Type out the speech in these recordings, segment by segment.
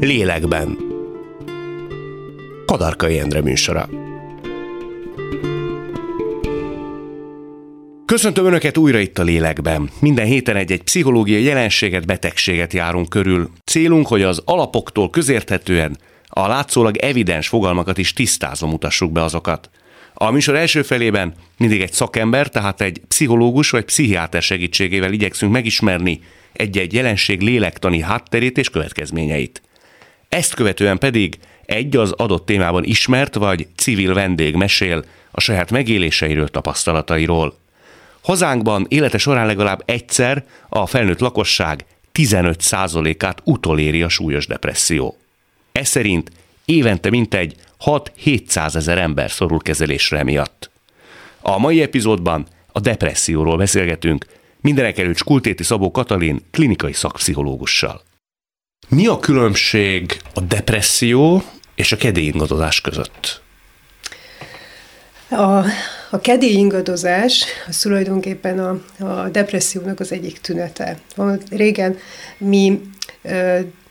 Lélekben. Kadarkai Endre műsora. Köszöntöm Önöket újra itt a lélekben. Minden héten egy-egy pszichológiai jelenséget, betegséget járunk körül. Célunk, hogy az alapoktól közérthetően a látszólag evidens fogalmakat is tisztázva mutassuk be azokat. A műsor első felében mindig egy szakember, tehát egy pszichológus vagy pszichiáter segítségével igyekszünk megismerni egy-egy jelenség lélektani hátterét és következményeit. Ezt követően pedig egy az adott témában ismert vagy civil vendég mesél a saját megéléseiről, tapasztalatairól. Hazánkban élete során legalább egyszer a felnőtt lakosság 15%-át utoléri a súlyos depresszió. Ez szerint évente mintegy 6-700 ezer ember szorul kezelésre miatt. A mai epizódban a depresszióról beszélgetünk, mindenek előtt Skultéti Szabó Katalin klinikai szakpszichológussal. Mi a különbség a depresszió és a kedélyingadozás között? A, a kedélyingadozás az tulajdonképpen a, a depressziónak az egyik tünete. Régen mi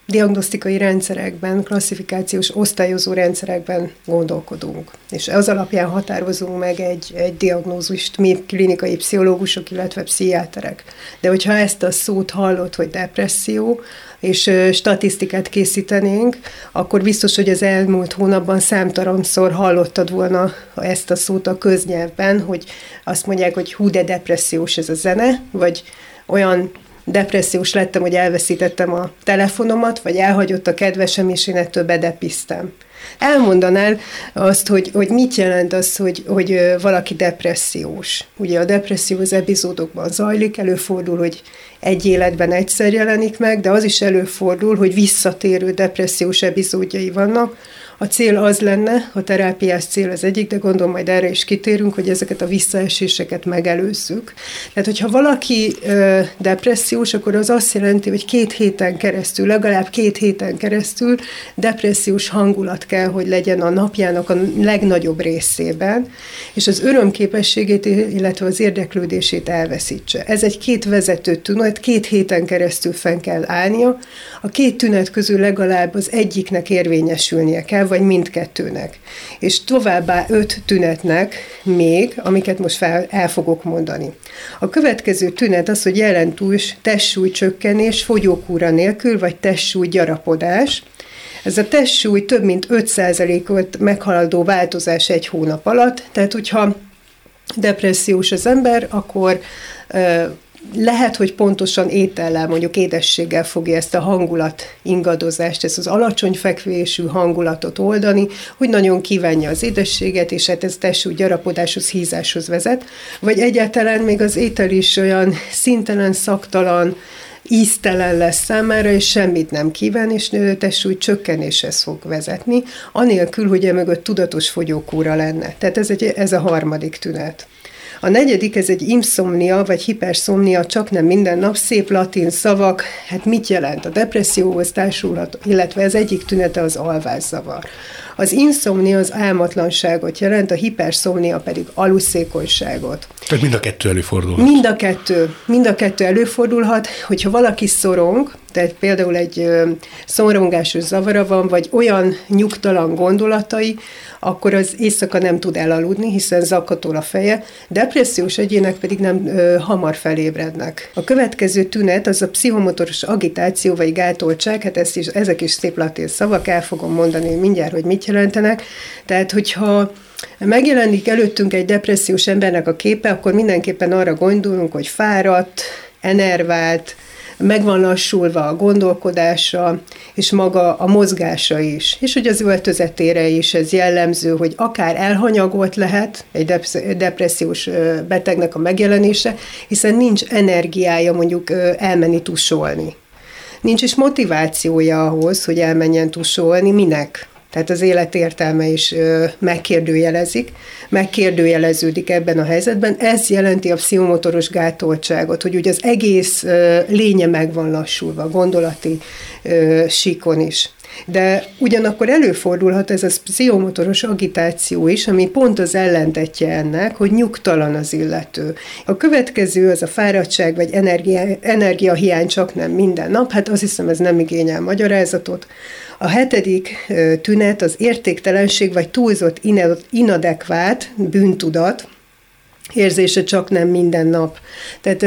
diagnosztikai rendszerekben, klasszifikációs osztályozó rendszerekben gondolkodunk. És az alapján határozunk meg egy, egy diagnózist mi klinikai pszichológusok, illetve pszichiáterek. De hogyha ezt a szót hallott, hogy depresszió, és statisztikát készítenénk, akkor biztos, hogy az elmúlt hónapban számtalanszor hallottad volna ezt a szót a köznyelvben, hogy azt mondják, hogy hú, de depressziós ez a zene, vagy olyan depressziós lettem, hogy elveszítettem a telefonomat, vagy elhagyott a kedvesem, és én ettől bedepiztem. Elmondanál azt, hogy, hogy mit jelent az, hogy, hogy valaki depressziós. Ugye a depresszió az epizódokban zajlik, előfordul, hogy egy életben egyszer jelenik meg, de az is előfordul, hogy visszatérő depressziós epizódjai vannak, a cél az lenne, a terápiás cél az egyik, de gondolom majd erre is kitérünk, hogy ezeket a visszaeséseket megelőzzük. Tehát, hogyha valaki ö, depressziós, akkor az azt jelenti, hogy két héten keresztül, legalább két héten keresztül depressziós hangulat kell, hogy legyen a napjának a legnagyobb részében, és az örömképességét, illetve az érdeklődését elveszítse. Ez egy két vezető tünet, két héten keresztül fenn kell állnia. A két tünet közül legalább az egyiknek érvényesülnie kell, vagy mindkettőnek. És továbbá öt tünetnek még, amiket most fel, el fogok mondani. A következő tünet az, hogy jelentős testsúly csökkenés fogyókúra nélkül, vagy testsúly gyarapodás, ez a testsúly több mint 5%-ot meghaladó változás egy hónap alatt, tehát hogyha depressziós az ember, akkor lehet, hogy pontosan étellel, mondjuk édességgel fogja ezt a hangulat ingadozást, ezt az alacsony fekvésű hangulatot oldani, hogy nagyon kívánja az édességet, és hát ez testsú gyarapodáshoz, hízáshoz vezet, vagy egyáltalán még az étel is olyan szintelen, szaktalan, íztelen lesz számára, és semmit nem kíván, és testsúly csökkenéshez fog vezetni, anélkül, hogy emögött tudatos fogyókúra lenne. Tehát ez, egy, ez a harmadik tünet. A negyedik, ez egy imszomnia, vagy hiperszomnia, csak nem minden nap, szép latin szavak, hát mit jelent? A depresszióhoz társulhat, illetve ez egyik tünete az alvászavar. Az inszomnia az álmatlanságot jelent, a hiperszomnia pedig aluszékonyságot. Tehát mind a kettő előfordulhat. Mind a kettő. Mind a kettő előfordulhat, hogyha valaki szorong, tehát például egy szorongásos zavara van, vagy olyan nyugtalan gondolatai, akkor az éjszaka nem tud elaludni, hiszen zakatol a feje, depressziós egyének pedig nem ö, hamar felébrednek. A következő tünet az a pszichomotoros agitáció vagy gátoltság, hát ezt is, ezek is szép latin szavak, el fogom mondani mindjárt, hogy mit jelentenek. Tehát, hogyha megjelenik előttünk egy depressziós embernek a képe, akkor mindenképpen arra gondolunk, hogy fáradt, enervált, meg van lassulva a gondolkodása, és maga a mozgása is. És hogy az öltözetére is ez jellemző, hogy akár elhanyagolt lehet egy depressziós betegnek a megjelenése, hiszen nincs energiája mondjuk elmenni tusolni. Nincs is motivációja ahhoz, hogy elmenjen tusolni, minek? Tehát az élet értelme is megkérdőjelezik, megkérdőjeleződik ebben a helyzetben. Ez jelenti a pszichomotoros gátoltságot, hogy ugye az egész lénye meg van lassulva, gondolati síkon is. De ugyanakkor előfordulhat ez a pszichomotoros agitáció is, ami pont az ellentetje ennek, hogy nyugtalan az illető. A következő az a fáradtság vagy energia, energiahiány csak nem minden nap, hát azt hiszem ez nem igényel magyarázatot. A hetedik tünet az értéktelenség vagy túlzott inadekvát bűntudat, érzése csak nem minden nap. Tehát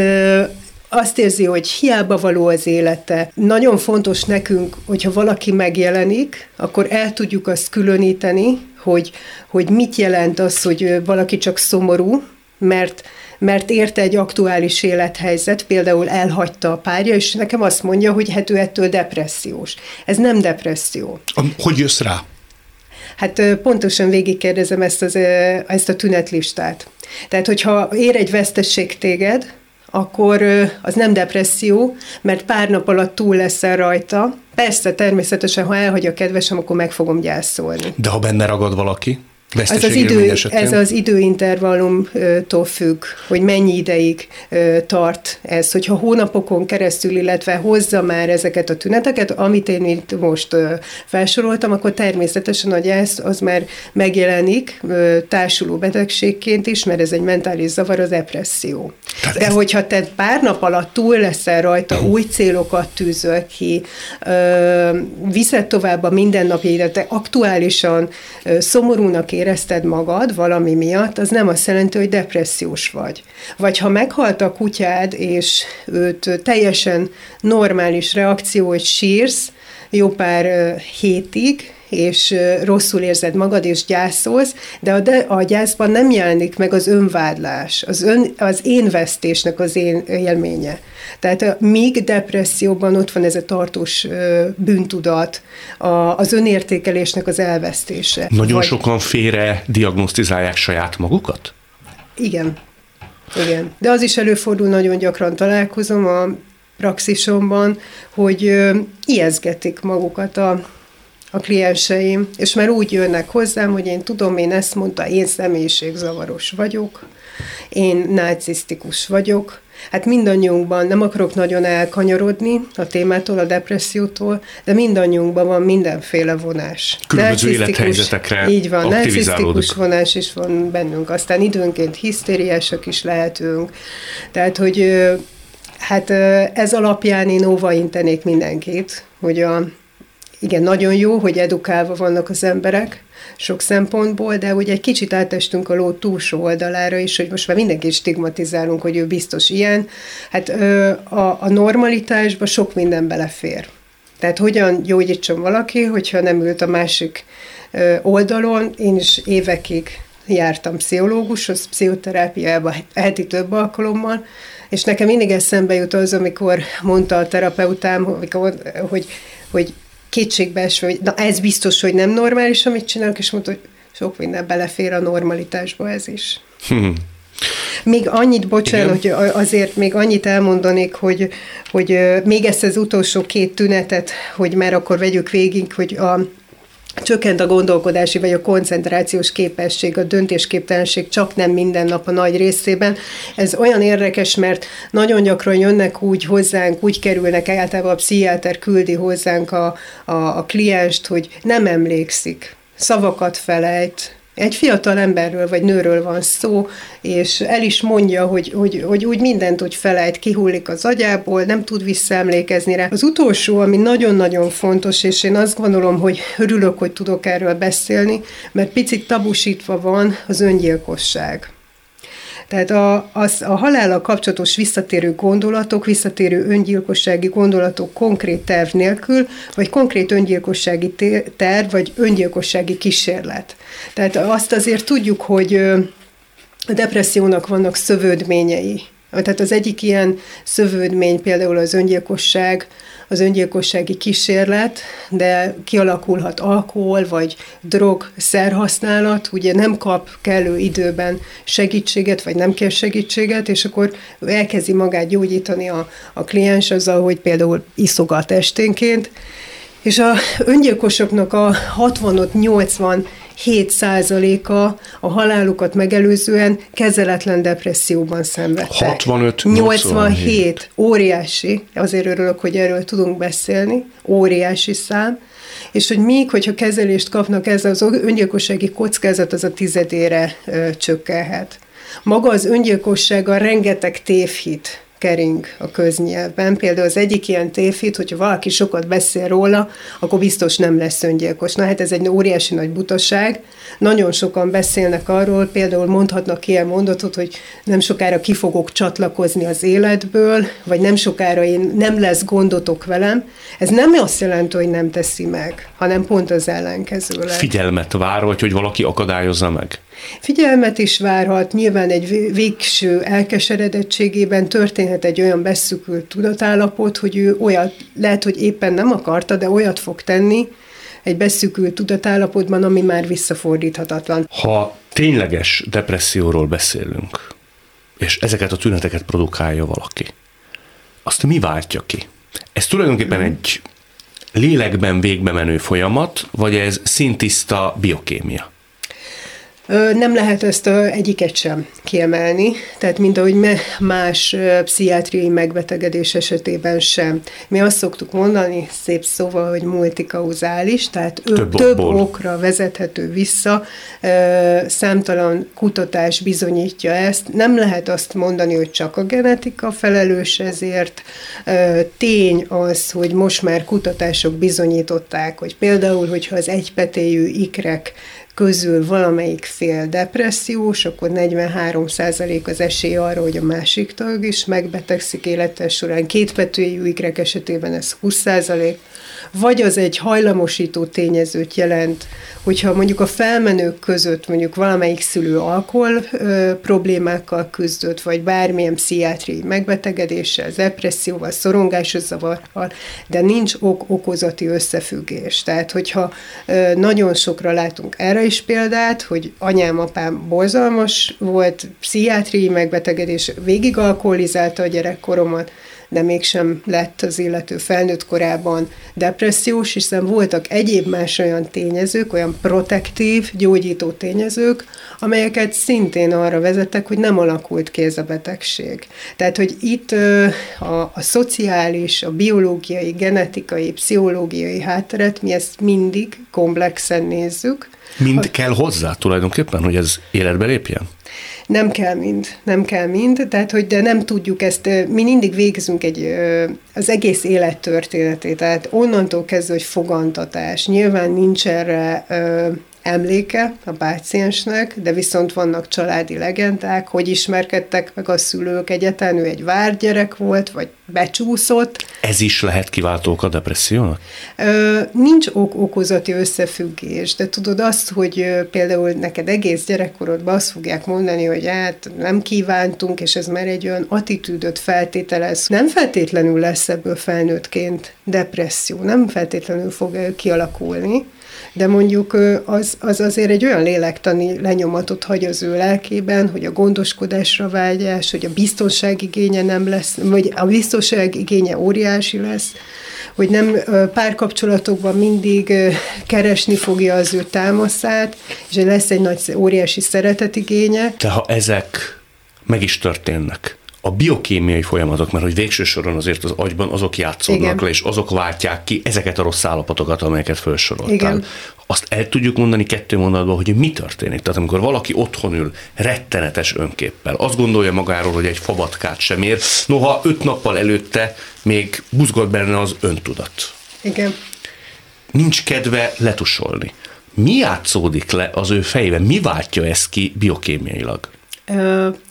azt érzi, hogy hiába való az élete. Nagyon fontos nekünk, hogyha valaki megjelenik, akkor el tudjuk azt különíteni, hogy, hogy mit jelent az, hogy valaki csak szomorú, mert mert érte egy aktuális élethelyzet, például elhagyta a párja, és nekem azt mondja, hogy hát ő ettől depressziós. Ez nem depresszió. Hogy jössz rá? Hát pontosan végigkérdezem ezt, az, ezt a tünetlistát. Tehát, hogyha ér egy vesztesség téged, akkor az nem depresszió, mert pár nap alatt túl leszel rajta. Persze, természetesen, ha elhagy a kedvesem, akkor meg fogom gyászolni. De ha benne ragad valaki? Ez az, idő, ez az időintervallumtól függ, hogy mennyi ideig tart ez. Hogyha hónapokon keresztül, illetve hozza már ezeket a tüneteket, amit én itt most felsoroltam, akkor természetesen a gyász az már megjelenik társuló betegségként is, mert ez egy mentális zavar, az depresszió. Tehát De ez... hogyha te pár nap alatt túl leszel rajta, új célokat tűzöl ki, viszed tovább a mindennapjaidat, te aktuálisan szomorúnak érezted magad valami miatt, az nem azt jelenti, hogy depressziós vagy. Vagy ha meghalt a kutyád, és őt teljesen normális reakció, hogy sírsz, jó pár hétig, és rosszul érzed magad, és gyászolsz, de a, de a gyászban nem jelenik meg az önvádlás, az, ön, az énvesztésnek az én élménye. Tehát míg depresszióban ott van ez a tartós bűntudat, a, az önértékelésnek az elvesztése. Nagyon Vagy... sokan félre diagnosztizálják saját magukat? Igen. Igen. De az is előfordul, nagyon gyakran találkozom a praxisomban, hogy ijeszgetik magukat a a klienseim, és már úgy jönnek hozzám, hogy én tudom, én ezt mondta, én személyiségzavaros vagyok, én narcisztikus vagyok, Hát mindannyiunkban, nem akarok nagyon elkanyarodni a témától, a depressziótól, de mindannyiunkban van mindenféle vonás. Különböző élethelyzetekre Így van, narcisztikus vonás is van bennünk, aztán időnként hisztériások is lehetünk. Tehát, hogy hát ez alapján én óvaintenék mindenkit, hogy a igen, nagyon jó, hogy edukálva vannak az emberek sok szempontból, de ugye egy kicsit átestünk a ló túlsó oldalára is, hogy most már mindenki stigmatizálunk, hogy ő biztos ilyen. Hát a, a normalitásba sok minden belefér. Tehát hogyan gyógyítson valaki, hogyha nem ült a másik oldalon. Én is évekig jártam pszichológushoz, pszichoterápiába heti több alkalommal, és nekem mindig eszembe jut az, amikor mondta a terapeutám, hogy, hogy kétségbeesve, hogy na ez biztos, hogy nem normális, amit csinálok, és mondta, hogy sok minden belefér a normalitásba ez is. Hmm. Még annyit, bocsánat, Igen. hogy azért még annyit elmondanék, hogy, hogy még ezt az utolsó két tünetet, hogy már akkor vegyük végig, hogy a Csökkent a gondolkodási vagy a koncentrációs képesség, a döntésképtelenség csak nem minden nap a nagy részében. Ez olyan érdekes, mert nagyon gyakran jönnek úgy hozzánk, úgy kerülnek, általában a pszichiáter küldi hozzánk a, a, a klienst, hogy nem emlékszik, szavakat felejt, egy fiatal emberről vagy nőről van szó, és el is mondja, hogy, hogy, hogy úgy mindent úgy felejt, kihullik az agyából, nem tud visszaemlékezni rá. Az utolsó, ami nagyon-nagyon fontos, és én azt gondolom, hogy örülök, hogy tudok erről beszélni, mert picit tabusítva van az öngyilkosság. Tehát a, az, a halállal kapcsolatos visszatérő gondolatok, visszatérő öngyilkossági gondolatok konkrét terv nélkül, vagy konkrét öngyilkossági terv, vagy öngyilkossági kísérlet. Tehát azt azért tudjuk, hogy a depressziónak vannak szövődményei. Tehát az egyik ilyen szövődmény például az öngyilkosság, az öngyilkossági kísérlet, de kialakulhat alkohol vagy drog szerhasználat, ugye nem kap kellő időben segítséget, vagy nem kér segítséget, és akkor elkezdi magát gyógyítani a, a kliens azzal, hogy például iszogat esténként, és a öngyilkosoknak a 65-80 7%-a a halálukat megelőzően kezeletlen depresszióban szenvedtek. 65 87. Óriási. Azért örülök, hogy erről tudunk beszélni. Óriási szám és hogy még, hogyha kezelést kapnak, ez az öngyilkossági kockázat az a tizedére ö, csökkenhet. Maga az öngyilkossága rengeteg tévhit kering a köznyelvben. Például az egyik ilyen tévhit, hogyha valaki sokat beszél róla, akkor biztos nem lesz öngyilkos. Na hát ez egy óriási nagy butaság. Nagyon sokan beszélnek arról, például mondhatnak ilyen mondatot, hogy nem sokára ki fogok csatlakozni az életből, vagy nem sokára én nem lesz gondotok velem. Ez nem azt jelenti, hogy nem teszi meg, hanem pont az ellenkezőleg. Figyelmet vár, vagy hogy valaki akadályozza meg? Figyelmet is várhat, nyilván egy végső elkeseredettségében történhet egy olyan beszükült tudatállapot, hogy ő olyat, lehet, hogy éppen nem akarta, de olyat fog tenni, egy beszükült tudatállapotban, ami már visszafordíthatatlan. Ha tényleges depresszióról beszélünk, és ezeket a tüneteket produkálja valaki, azt mi váltja ki? Ez tulajdonképpen egy lélekben végbe menő folyamat, vagy ez szintiszta biokémia? Nem lehet ezt egyiket sem kiemelni, tehát mint ahogy más pszichiátriai megbetegedés esetében sem. Mi azt szoktuk mondani, szép szóval, hogy multikauzális, tehát több, több okra vezethető vissza, számtalan kutatás bizonyítja ezt. Nem lehet azt mondani, hogy csak a genetika felelős ezért. Tény az, hogy most már kutatások bizonyították, hogy például, hogyha az egypetéjű ikrek közül valamelyik fél depressziós, akkor 43% az esély arra, hogy a másik tag is megbetegszik élettel során. Kétpetőjű ikrek esetében ez 20%, vagy az egy hajlamosító tényezőt jelent, hogyha mondjuk a felmenők között mondjuk valamelyik szülő alkohol ö, problémákkal küzdött, vagy bármilyen pszichiátriai megbetegedéssel, depresszióval, szorongásos zavarral, de nincs ok-okozati összefüggés. Tehát, hogyha ö, nagyon sokra látunk erre is példát, hogy anyám, apám borzalmas volt, pszichiátriai megbetegedés, végig alkoholizálta a gyerekkoromat, de mégsem lett az illető felnőtt korában depressziós, hiszen voltak egyéb más olyan tényezők, olyan protektív, gyógyító tényezők, amelyeket szintén arra vezettek, hogy nem alakult ki ez a betegség. Tehát, hogy itt a, a szociális, a biológiai, genetikai, pszichológiai hátteret, mi ezt mindig komplexen nézzük. Mind kell hozzá tulajdonképpen, hogy ez életbe lépjen? Nem kell mind, nem kell mind, tehát hogy de nem tudjuk ezt, mi mindig végzünk egy, az egész élet történetét, tehát onnantól kezdve, hogy fogantatás, nyilván nincs erre emléke a páciensnek, de viszont vannak családi legendák, hogy ismerkedtek meg a szülők egyetlen, ő egy várgyerek volt, vagy becsúszott. Ez is lehet kiváltók a depressziónak? Ö, nincs ok-okozati összefüggés, de tudod azt, hogy például neked egész gyerekkorodban azt fogják mondani, hogy hát nem kívántunk, és ez már egy olyan attitűdöt feltételez. Nem feltétlenül lesz ebből felnőttként depresszió, nem feltétlenül fog kialakulni, de mondjuk az, az azért egy olyan lélektani lenyomatot hagy az ő lelkében, hogy a gondoskodásra vágyás, hogy a biztonságigénye nem lesz, vagy a biztonságigénye óriási lesz, hogy nem párkapcsolatokban mindig keresni fogja az ő támaszát, és lesz egy nagy óriási szeretetigénye. De ha ezek meg is történnek, a biokémiai folyamatok, mert hogy végső soron azért az agyban azok játszódnak Igen. le, és azok váltják ki ezeket a rossz állapotokat, amelyeket felsoroltál. Igen. Azt el tudjuk mondani kettő mondatban, hogy mi történik. Tehát amikor valaki otthon ül rettenetes önképpel, azt gondolja magáról, hogy egy fabatkát sem ér, noha öt nappal előtte még buzgott benne az öntudat. Igen. Nincs kedve letusolni. Mi játszódik le az ő fejében? Mi váltja ezt ki biokémiailag? Ö-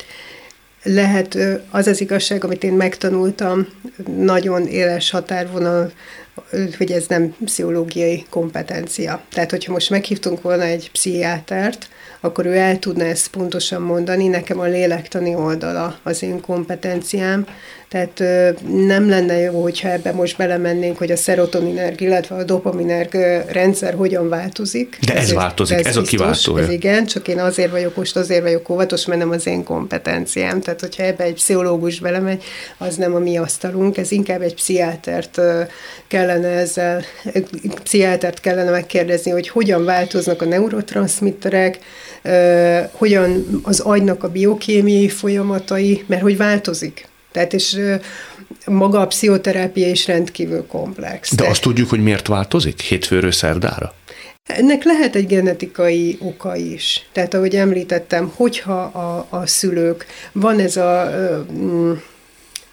lehet az az igazság, amit én megtanultam, nagyon éles határvonal, hogy ez nem pszichológiai kompetencia. Tehát, hogyha most meghívtunk volna egy pszichiátert, akkor ő el tudna ezt pontosan mondani. Nekem a lélektani oldala az én kompetenciám, Tehát nem lenne jó, hogyha ebbe most belemennénk, hogy a szerotoninerg, illetve a dopaminerg rendszer hogyan változik. De ez, ez változik, ez, ez a kiváltó. Ez igen, csak én azért vagyok most, azért vagyok óvatos, mert nem az én kompetenciám. Tehát, hogyha ebbe egy pszichológus belemegy, az nem a mi asztalunk, ez inkább egy pszichiátert kellene ezzel, pszichiátert kellene megkérdezni, hogy hogyan változnak a neurotranszmitterek, hogyan az agynak a biokémiai folyamatai, mert hogy változik. Tehát és maga a pszichoterápia is rendkívül komplex. De azt tudjuk, hogy miért változik hétfőről szerdára? Ennek lehet egy genetikai oka is. Tehát, ahogy említettem, hogyha a, a szülők, van ez a mm,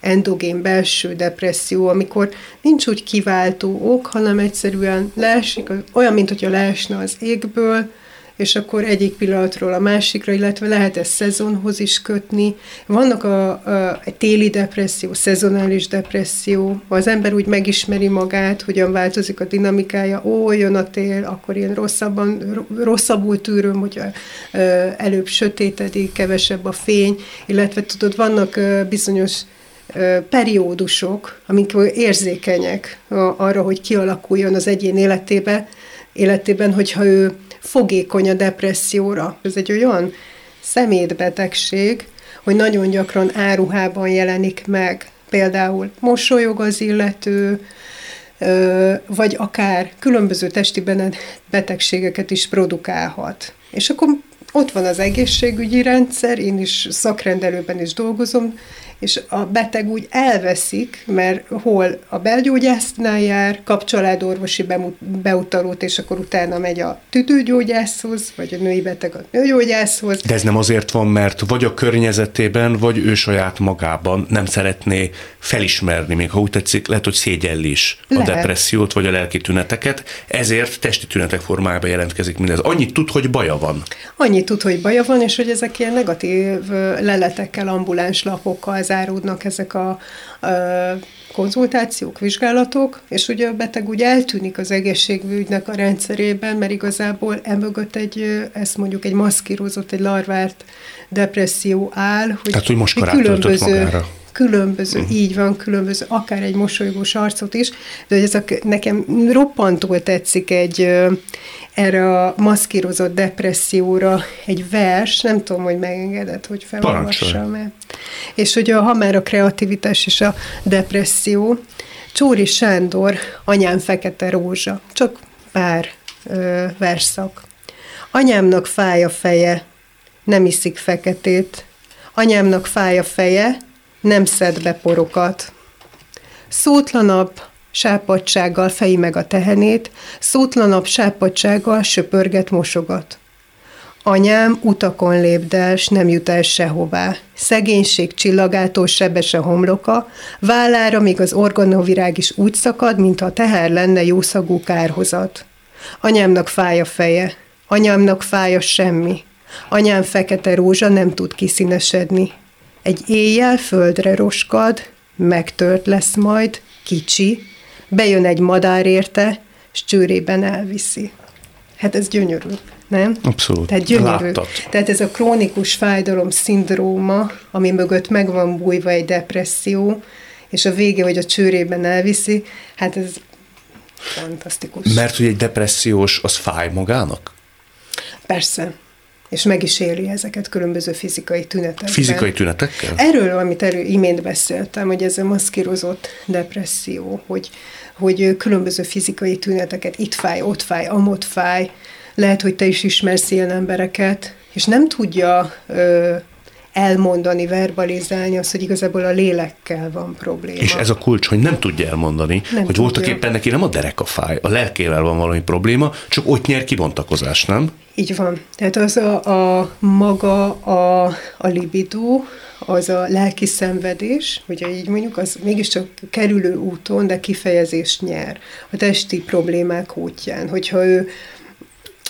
endogén belső depresszió, amikor nincs úgy kiváltó ok, hanem egyszerűen leesik, olyan, mint hogyha leesne az égből, és akkor egyik pillanatról a másikra, illetve lehet ezt szezonhoz is kötni. Vannak a, a, téli depresszió, szezonális depresszió, az ember úgy megismeri magát, hogyan változik a dinamikája, ó, jön a tél, akkor én rosszabban, rosszabbul tűröm, hogy előbb sötétedik, kevesebb a fény, illetve tudod, vannak bizonyos periódusok, amikor érzékenyek arra, hogy kialakuljon az egyén életébe, életében, hogyha ő fogékony a depresszióra. Ez egy olyan szemétbetegség, hogy nagyon gyakran áruhában jelenik meg. Például mosolyog az illető, vagy akár különböző testi betegségeket is produkálhat. És akkor ott van az egészségügyi rendszer, én is szakrendelőben is dolgozom, és a beteg úgy elveszik, mert hol a belgyógyásznál jár, kap családorvosi beutalót, és akkor utána megy a tüdőgyógyászhoz, vagy a női beteg a nőgyógyászhoz. De ez nem azért van, mert vagy a környezetében, vagy ő saját magában nem szeretné felismerni, még ha úgy tetszik, lehet, hogy szégyelli is a lehet. depressziót, vagy a lelki tüneteket, ezért testi tünetek formájában jelentkezik mindez. Annyit tud, hogy baja van. Annyit tud, hogy baja van, és hogy ezek ilyen negatív leletekkel, ambuláns lapokkal záródnak ezek a, a konzultációk, vizsgálatok, és ugye a beteg úgy eltűnik az egészségügynek a rendszerében, mert igazából emögött egy, ezt mondjuk egy maszkírozott, egy larvárt depresszió áll, hogy, Tehát, hogy most különböző, magára különböző, uh-huh. így van, különböző, akár egy mosolygós arcot is, de hogy ezek nekem roppantól tetszik egy, erre a maszkírozott depresszióra egy vers, nem tudom, hogy megengedett, hogy felolvassam el. És hogy ha már a kreativitás és a depresszió, Csóri Sándor, Anyám fekete rózsa, csak pár ö, verszak. Anyámnak fáj a feje, nem iszik feketét. Anyámnak fáj a feje, nem szed be porokat. Szótlanabb, sápadsággal feji meg a tehenét, szótlanabb sápadsággal söpörget mosogat. Anyám utakon lépdel, s nem jut el sehová. Szegénység csillagától sebes a homloka, vállára még az organovirág is úgy szakad, mintha teher lenne jószagú kárhozat. Anyámnak fáj a feje, anyámnak fáj a semmi. Anyám fekete rózsa nem tud kiszínesedni. Egy éjjel földre roskad, megtört lesz majd, kicsi, bejön egy madár érte, és csőrében elviszi. Hát ez gyönyörű, nem? Abszolút. Tehát gyönyörű. Láttad. Tehát ez a krónikus fájdalom szindróma, ami mögött meg van bújva egy depresszió, és a vége, hogy a csőrében elviszi, hát ez fantasztikus. Mert hogy egy depressziós, az fáj magának? Persze és meg is éli ezeket különböző fizikai tünetekkel. Fizikai tünetekkel? Erről, amit erről imént beszéltem, hogy ez a maszkírozott depresszió, hogy, hogy különböző fizikai tüneteket, itt fáj, ott fáj, amott fáj, lehet, hogy te is ismersz ilyen embereket, és nem tudja ö, elmondani, verbalizálni azt, hogy igazából a lélekkel van probléma. És ez a kulcs, hogy nem tudja elmondani, nem hogy voltak éppen neki nem a derek a fáj, a lelkével van valami probléma, csak ott nyer kibontakozás, nem? Így van. Tehát az a, a maga a, a libido, az a lelki szenvedés, hogyha így mondjuk, az mégiscsak kerülő úton, de kifejezést nyer a testi problémák útján. Hogyha ő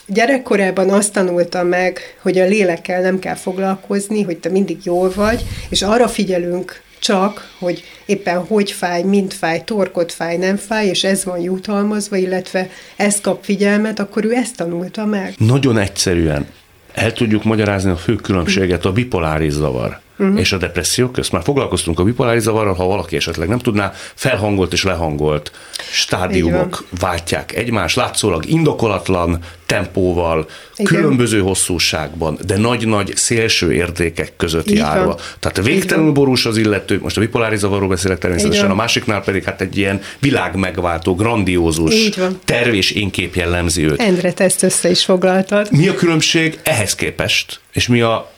Gyerekkorában azt tanulta meg, hogy a lélekkel nem kell foglalkozni, hogy te mindig jól vagy, és arra figyelünk csak, hogy éppen hogy fáj, mint fáj, torkot fáj, nem fáj, és ez van jutalmazva, illetve ez kap figyelmet, akkor ő ezt tanulta meg. Nagyon egyszerűen el tudjuk magyarázni a fő különbséget, a bipoláris zavar uh-huh. és a depresszió közt. Már foglalkoztunk a zavarral, ha valaki esetleg nem tudná, felhangolt és lehangolt stádiumok váltják egymást, látszólag indokolatlan tempóval, Igen. különböző hosszúságban, de nagy-nagy szélső értékek között Így járva. Tehát végtelenül borús az illető, most a bipoláris zavarról beszélek természetesen, a másiknál pedig hát egy ilyen világmegváltó, grandiózus terv és énkép jellemzi őt. Endre, ezt össze is foglaltad. Mi a különbség ehhez képest, és mi a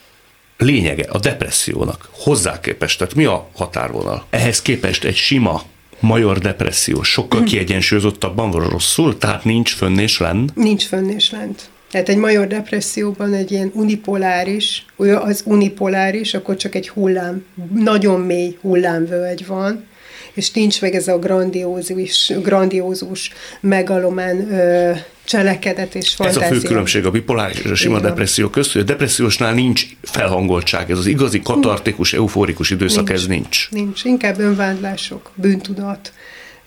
lényege a depressziónak hozzá képest? Tehát mi a határvonal? Ehhez képest egy sima major depresszió sokkal mhm. kiegyensúlyozottabban van rosszul, tehát nincs fönn és lent? Nincs fönn és lent. Tehát egy major depresszióban egy ilyen unipoláris, az unipoláris, akkor csak egy hullám, nagyon mély hullámvölgy van, és nincs meg ez a grandiózus, grandiózus megalomán ö, cselekedet és fantázia. Ez a fő különbség a bipoláris és a sima Igen. depresszió között, hogy a depressziósnál nincs felhangoltság, ez az igazi katartikus, euforikus időszak, nincs, ez nincs. Nincs, inkább önvádlások, bűntudat,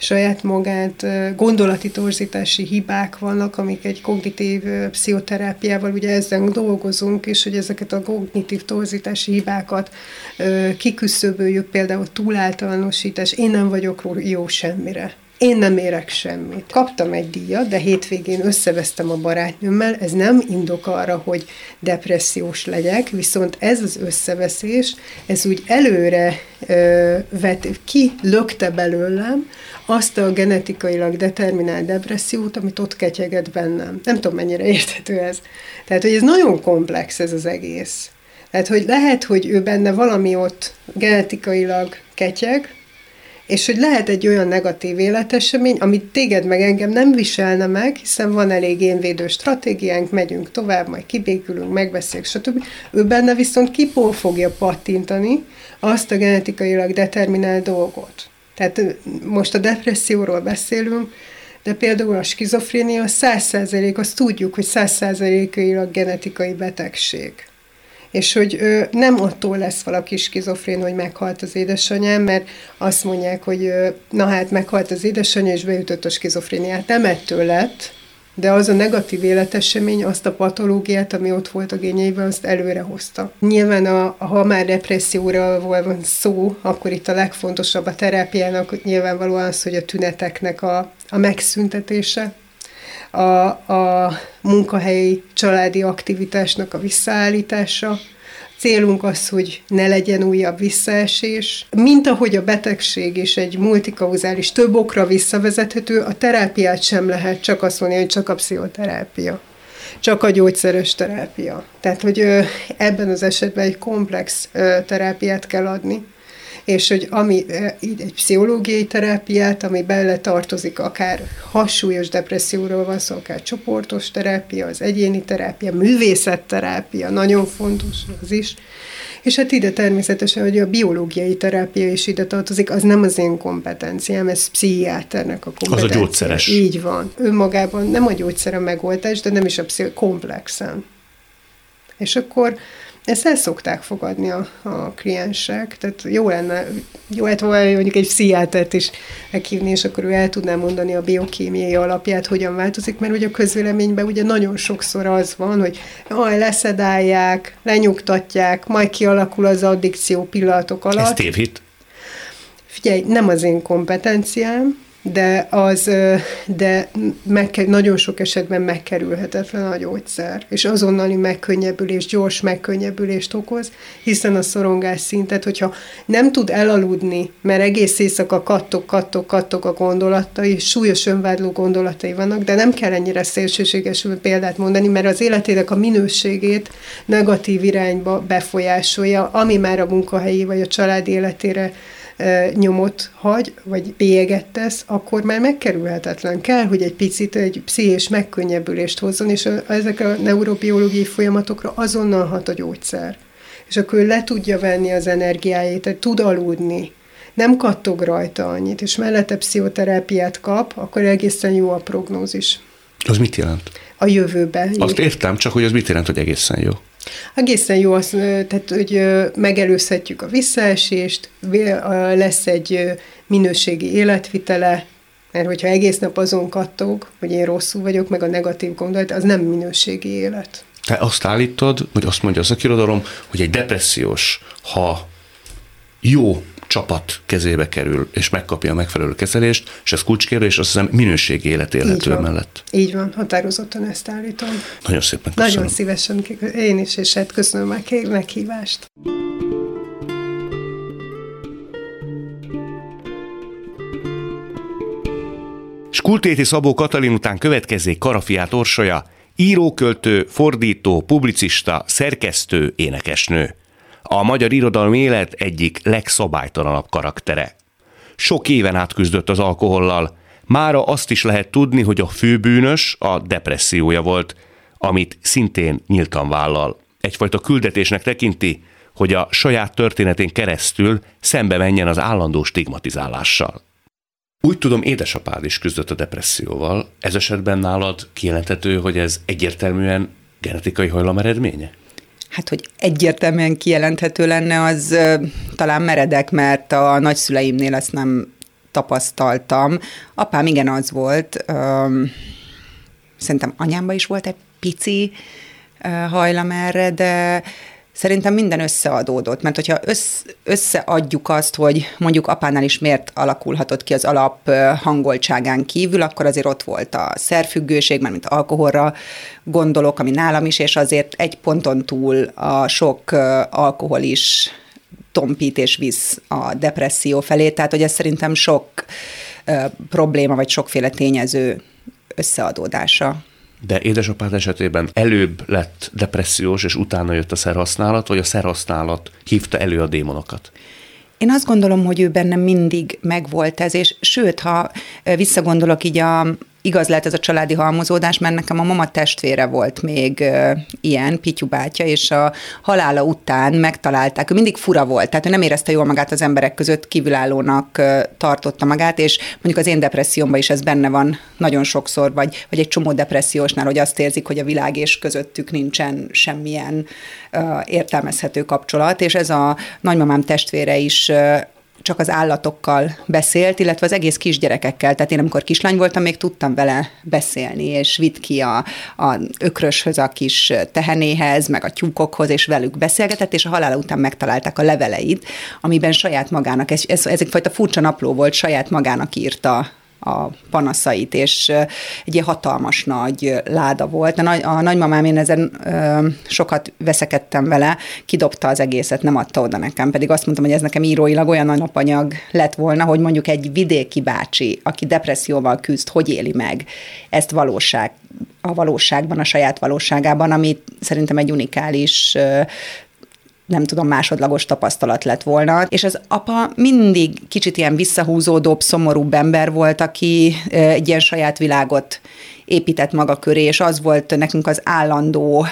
saját magát, gondolati torzítási hibák vannak, amik egy kognitív pszichoterápiával ugye ezen dolgozunk, és hogy ezeket a kognitív torzítási hibákat kiküszöböljük, például túláltalánosítás, én nem vagyok jó semmire. Én nem érek semmit. Kaptam egy díjat, de hétvégén összevesztem a barátnőmmel, ez nem indok arra, hogy depressziós legyek, viszont ez az összeveszés, ez úgy előre ö, vet, ki lökte belőlem azt a genetikailag determinált depressziót, amit ott ketyeget bennem. Nem tudom, mennyire érthető ez. Tehát, hogy ez nagyon komplex ez az egész. Tehát, hogy lehet, hogy ő benne valami ott genetikailag ketyeg, és hogy lehet egy olyan negatív életesemény, amit téged meg engem nem viselne meg, hiszen van elég énvédő stratégiánk, megyünk tovább, majd kibékülünk, megbeszéljük, stb. Ő benne viszont kipól fogja pattintani azt a genetikailag determinált dolgot. Tehát most a depresszióról beszélünk, de például a skizofrénia 100% azt tudjuk, hogy 100%-ailag genetikai betegség és hogy ő nem attól lesz valaki skizofrén, hogy meghalt az édesanyám, mert azt mondják, hogy na hát meghalt az édesanyja, és beütött a skizofréniát. Nem ettől lett, de az a negatív életesemény, azt a patológiát, ami ott volt a gényeiben, azt előre hozta. Nyilván, a, ha már depresszióra van szó, akkor itt a legfontosabb a terápiának nyilvánvalóan az, hogy a tüneteknek a, a megszüntetése, a, a munkahelyi családi aktivitásnak a visszaállítása. Célunk az, hogy ne legyen újabb visszaesés. Mint ahogy a betegség is egy multikauzális, több okra visszavezethető, a terápiát sem lehet csak azt mondani, hogy csak a pszichoterápia csak a gyógyszeres terápia. Tehát, hogy ebben az esetben egy komplex terápiát kell adni és hogy ami így egy pszichológiai terápiát, ami bele tartozik akár hasúlyos depresszióról van szó, akár csoportos terápia, az egyéni terápia, művészetterápia, nagyon fontos az is, és hát ide természetesen, hogy a biológiai terápia is ide tartozik, az nem az én kompetenciám, ez pszichiáternek a kompetencia. Az a gyógyszeres. Így van. Önmagában nem a gyógyszer a megoldás, de nem is a pszichi- komplexen. És akkor ezt el szokták fogadni a, a kliensek, tehát jó lenne, jó lett volna mondjuk egy pszichiátert is meghívni, és akkor ő el tudná mondani a biokémiai alapját, hogyan változik, mert ugye a közvéleményben ugye nagyon sokszor az van, hogy aj, leszedálják, lenyugtatják, majd kialakul az addikció pillanatok alatt. Ez tévhit? Figyelj, nem az én kompetenciám, de az, de meg, nagyon sok esetben megkerülhetetlen a gyógyszer, és azonnali megkönnyebbülés, gyors megkönnyebbülést okoz, hiszen a szorongás szintet, hogyha nem tud elaludni, mert egész éjszaka kattog, kattog, kattog a gondolatai, súlyos önvádló gondolatai vannak, de nem kell ennyire szélsőséges példát mondani, mert az életének a minőségét negatív irányba befolyásolja, ami már a munkahelyi vagy a család életére nyomot hagy, vagy bélyeget tesz, akkor már megkerülhetetlen. Kell, hogy egy picit egy pszichés megkönnyebbülést hozzon, és ezek a neurobiológiai folyamatokra azonnal hat a gyógyszer. És akkor ő le tudja venni az energiáját, tehát tud aludni, nem kattog rajta annyit, és mellette pszichoterápiát kap, akkor egészen jó a prognózis. Az mit jelent? A jövőben. Azt értem, csak hogy az mit jelent, hogy egészen jó? Egészen jó, az, tehát hogy megelőzhetjük a visszaesést, lesz egy minőségi életvitele, mert hogyha egész nap azon kattog, hogy én rosszul vagyok, meg a negatív gondolat, az nem minőségi élet. Te azt állítod, vagy azt mondja a szakirodalom, hogy egy depressziós, ha jó csapat kezébe kerül, és megkapja a megfelelő kezelést, és ez kulcskérdés, azt hiszem minőségi élet élhető mellett. Így van, határozottan ezt állítom. Nagyon szépen köszönöm. Nagyon szívesen, én is, és hát köszönöm a meghívást. Skultéti Szabó Katalin után következzék Karafiát Orsolya, íróköltő, fordító, publicista, szerkesztő, énekesnő a magyar irodalmi élet egyik legszabálytalanabb karaktere. Sok éven át küzdött az alkohollal, mára azt is lehet tudni, hogy a főbűnös a depressziója volt, amit szintén nyíltan vállal. Egyfajta küldetésnek tekinti, hogy a saját történetén keresztül szembe menjen az állandó stigmatizálással. Úgy tudom, édesapád is küzdött a depresszióval. Ez esetben nálad kijelenthető, hogy ez egyértelműen genetikai hajlam eredménye? Hát hogy egyértelműen kijelenthető lenne, az talán meredek, mert a nagyszüleimnél ezt nem tapasztaltam. Apám igen az volt, szerintem anyámban is volt egy pici hajlam erre, de Szerintem minden összeadódott, mert hogyha össz, összeadjuk azt, hogy mondjuk apánál is miért alakulhatott ki az alap hangoltságán kívül, akkor azért ott volt a szerfüggőség, mert mint alkoholra gondolok, ami nálam is, és azért egy ponton túl a sok alkohol is tompít és visz a depresszió felé, tehát hogy ez szerintem sok probléma, vagy sokféle tényező összeadódása. De édesapád esetében előbb lett depressziós, és utána jött a szerhasználat, vagy a szerhasználat hívta elő a démonokat? Én azt gondolom, hogy ő benne mindig megvolt ez, és sőt, ha visszagondolok így a, igaz lehet ez a családi halmozódás, mert nekem a mama testvére volt még ilyen, Pityu bátya, és a halála után megtalálták, ő mindig fura volt, tehát ő nem érezte jól magát az emberek között, kívülállónak tartotta magát, és mondjuk az én depressziómban is ez benne van nagyon sokszor, vagy, vagy egy csomó depressziósnál, hogy azt érzik, hogy a világ és közöttük nincsen semmilyen uh, értelmezhető kapcsolat, és ez a nagymamám testvére is csak az állatokkal beszélt, illetve az egész kisgyerekekkel. Tehát én amikor kislány voltam, még tudtam vele beszélni, és vitt ki a, a ökröshöz, a kis tehenéhez, meg a tyúkokhoz, és velük beszélgetett, és a halála után megtalálták a leveleit, amiben saját magának, ez, ez, ez egyfajta furcsa napló volt, saját magának írta a panaszait, és egy ilyen hatalmas nagy láda volt. A, nagy, a nagymamám, én ezen ö, sokat veszekedtem vele, kidobta az egészet, nem adta oda nekem, pedig azt mondtam, hogy ez nekem íróilag olyan nagy napanyag lett volna, hogy mondjuk egy vidéki bácsi, aki depresszióval küzd, hogy éli meg ezt valóság, a valóságban, a saját valóságában, ami szerintem egy unikális nem tudom, másodlagos tapasztalat lett volna. És az apa mindig kicsit ilyen visszahúzódóbb, szomorúbb ember volt, aki egy ilyen saját világot épített maga köré, és az volt nekünk az állandó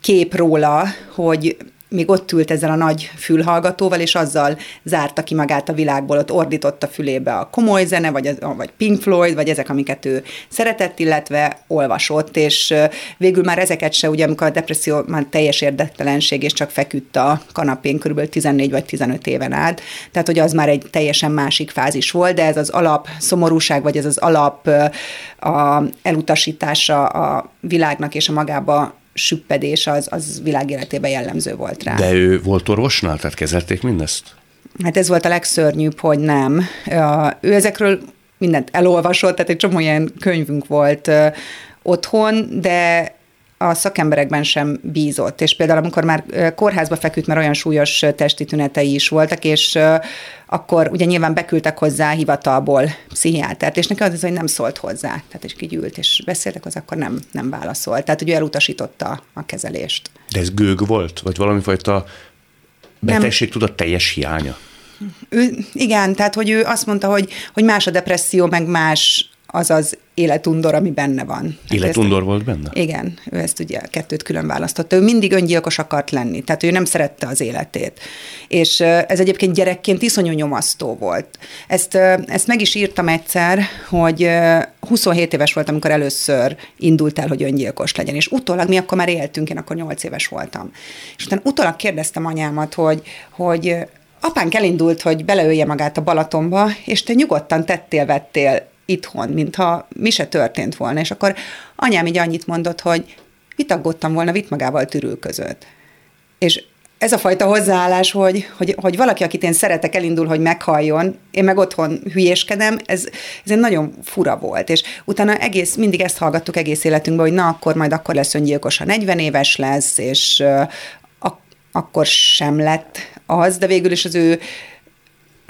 kép róla, hogy még ott ült ezzel a nagy fülhallgatóval, és azzal zárta ki magát a világból, ott ordított a fülébe a komoly zene, vagy, az, vagy Pink Floyd, vagy ezek, amiket ő szeretett, illetve olvasott, és végül már ezeket se, ugye amikor a depresszió már teljes érdektelenség, és csak feküdt a kanapén körülbelül 14 vagy 15 éven át, tehát hogy az már egy teljesen másik fázis volt, de ez az alap szomorúság, vagy ez az alap a elutasítása a világnak és a magába süppedés az, az világéletében jellemző volt rá. De ő volt orvosnál, tehát kezelték mindezt? Hát ez volt a legszörnyűbb, hogy nem. Ő ezekről mindent elolvasott, tehát egy csomó ilyen könyvünk volt otthon, de a szakemberekben sem bízott. És például amikor már kórházba feküdt, mert olyan súlyos testi tünetei is voltak, és akkor ugye nyilván beküldtek hozzá hivatalból pszichiátert, és neki az, hogy nem szólt hozzá. Tehát és így ült, és beszéltek, az akkor nem, nem válaszolt. Tehát, hogy ő elutasította a kezelést. De ez gőg volt? Vagy valami fajta betegség tudat teljes hiánya? Ő, igen, tehát hogy ő azt mondta, hogy, hogy más a depresszió, meg más az az életundor, ami benne van. Hát életundor ezt, volt benne? Igen, ő ezt ugye kettőt külön választotta. Ő mindig öngyilkos akart lenni, tehát ő nem szerette az életét. És ez egyébként gyerekként iszonyú nyomasztó volt. Ezt, ezt meg is írtam egyszer, hogy 27 éves volt, amikor először indult el, hogy öngyilkos legyen, és utólag mi akkor már éltünk, én akkor 8 éves voltam. És utána utólag kérdeztem anyámat, hogy, hogy apánk elindult, hogy beleölje magát a Balatonba, és te nyugodtan tettél, vettél itthon, mintha mi se történt volna. És akkor anyám így annyit mondott, hogy vitaggottam volna, vitt magával tűrül között. És ez a fajta hozzáállás, hogy, hogy, hogy valaki, akit én szeretek, elindul, hogy meghalljon, én meg otthon hülyéskedem, ez, ez egy nagyon fura volt. És utána egész, mindig ezt hallgattuk egész életünkben, hogy na, akkor majd akkor lesz öngyilkos, ha 40 éves lesz, és uh, ak- akkor sem lett az, de végül is az ő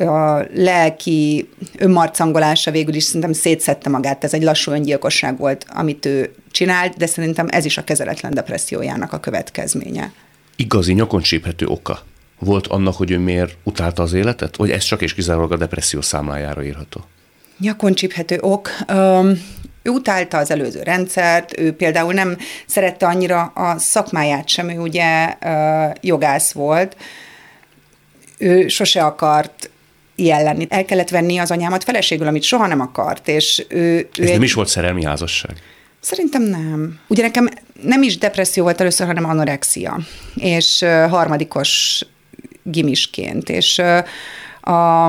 a lelki önmarcangolása végül is szerintem szétszette magát, ez egy lassú öngyilkosság volt, amit ő csinált, de szerintem ez is a kezeletlen depressziójának a következménye. Igazi nyakon csíphető oka volt annak, hogy ő miért utálta az életet? Vagy ez csak és kizárólag a depresszió számlájára írható? Nyakon csíphető ok. Um, ő utálta az előző rendszert, ő például nem szerette annyira a szakmáját sem, ő ugye uh, jogász volt, ő sose akart ilyen lenni. El kellett venni az anyámat feleségül, amit soha nem akart, és ő... ő Ez egy... nem is volt szerelmi házasság? Szerintem nem. Ugye nekem nem is depresszió volt először, hanem anorexia, és harmadikos gimisként, és a,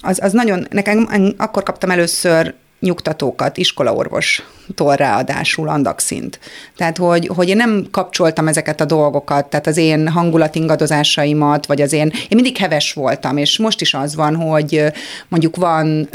az, az nagyon, nekem akkor kaptam először nyugtatókat iskolaorvostól ráadásul andakszint. Tehát, hogy, hogy én nem kapcsoltam ezeket a dolgokat, tehát az én hangulatingadozásaimat, vagy az én, én mindig heves voltam, és most is az van, hogy mondjuk van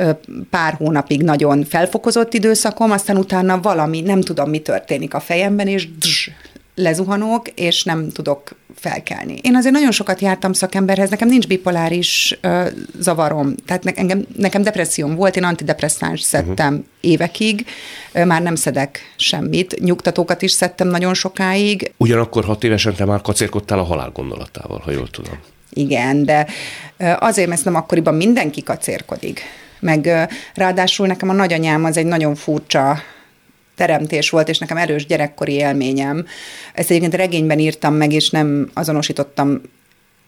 pár hónapig nagyon felfokozott időszakom, aztán utána valami, nem tudom, mi történik a fejemben, és dzs, lezuhanok, és nem tudok felkelni. Én azért nagyon sokat jártam szakemberhez, nekem nincs bipoláris uh, zavarom, tehát ne, engem, nekem depresszióm volt, én antidepresszáns szedtem uh-huh. évekig, uh, már nem szedek semmit, nyugtatókat is szedtem nagyon sokáig. Ugyanakkor hat évesen te már kacérkodtál a halál gondolatával, ha jól tudom. Igen, de azért, mert nem akkoriban mindenki kacérkodik. Meg ráadásul nekem a nagyanyám az egy nagyon furcsa teremtés volt, és nekem erős gyerekkori élményem. Ezt egyébként regényben írtam meg, és nem azonosítottam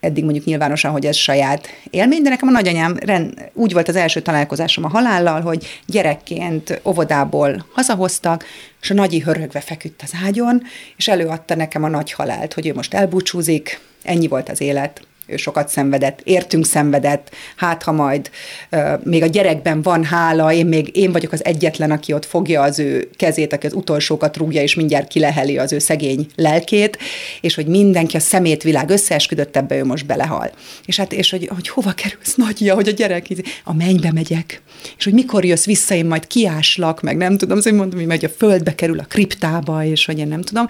eddig mondjuk nyilvánosan, hogy ez saját élmény, de nekem a nagyanyám rend, úgy volt az első találkozásom a halállal, hogy gyerekként óvodából hazahoztak, és a nagyi hörögve feküdt az ágyon, és előadta nekem a nagy halált, hogy ő most elbúcsúzik, ennyi volt az élet, ő sokat szenvedett, értünk szenvedett, hát ha majd uh, még a gyerekben van hála, én még én vagyok az egyetlen, aki ott fogja az ő kezét, aki az utolsókat rúgja, és mindjárt kileheli az ő szegény lelkét, és hogy mindenki a szemét világ összeesküdött, ebbe ő most belehal. És hát, és hogy, hogy hova kerülsz, nagyja, hogy a gyerek, a mennybe megyek, és hogy mikor jössz vissza, én majd kiáslak, meg nem tudom, szóval mondom, hogy megy a földbe kerül a kriptába, és hogy én nem tudom.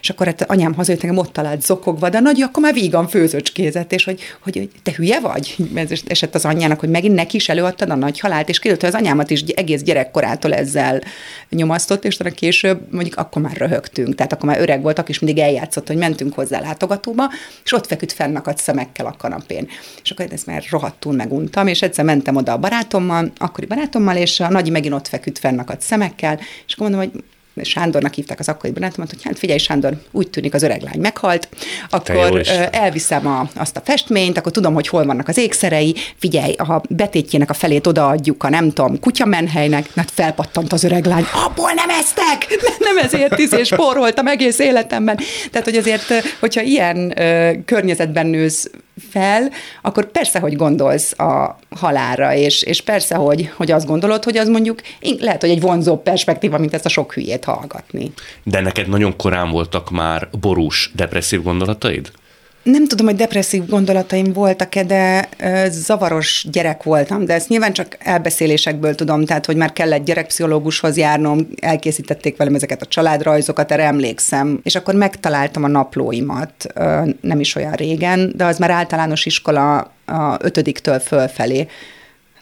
És akkor hát anyám hazajött, engem ott talált zokogva, de nagy, akkor már vígan főzöcskézett, és hogy, hogy te hülye vagy? Ez esett az anyjának, hogy megint neki is előadtad a nagy halált, és kiderült, hogy az anyámat is egész gyerekkorától ezzel nyomasztott, és talán később mondjuk akkor már röhögtünk, tehát akkor már öreg voltak, és mindig eljátszott, hogy mentünk hozzá látogatóba, és ott feküdt fennakadt szemekkel a kanapén. És akkor ezt már rohadtul meguntam, és egyszer mentem oda a barátommal, akkori barátommal, és a nagyi megint ott feküdt fennakadt szemekkel, és akkor mondom, hogy Sándornak hívták az akkori barátomat, hogy hát figyelj Sándor, úgy tűnik az öreg lány meghalt, akkor elviszem a, azt a festményt, akkor tudom, hogy hol vannak az ékszerei, figyelj, a betétjének a felét odaadjuk a nem tudom, kutyamenhelynek, hát felpattant az öreg lány, abból nem eztek, nem ezért is, és poroltam egész életemben. Tehát, hogy azért, hogyha ilyen ö, környezetben nősz fel, akkor persze, hogy gondolsz a halára, és, és persze, hogy, hogy azt gondolod, hogy az mondjuk lehet, hogy egy vonzó perspektíva, mint ezt a sok hülyét hallgatni. De neked nagyon korán voltak már borús, depresszív gondolataid? Nem tudom, hogy depresszív gondolataim voltak-e, de zavaros gyerek voltam, de ezt nyilván csak elbeszélésekből tudom, tehát hogy már kellett gyerekpszichológushoz járnom, elkészítették velem ezeket a családrajzokat, erre emlékszem, és akkor megtaláltam a naplóimat, nem is olyan régen, de az már általános iskola a ötödiktől fölfelé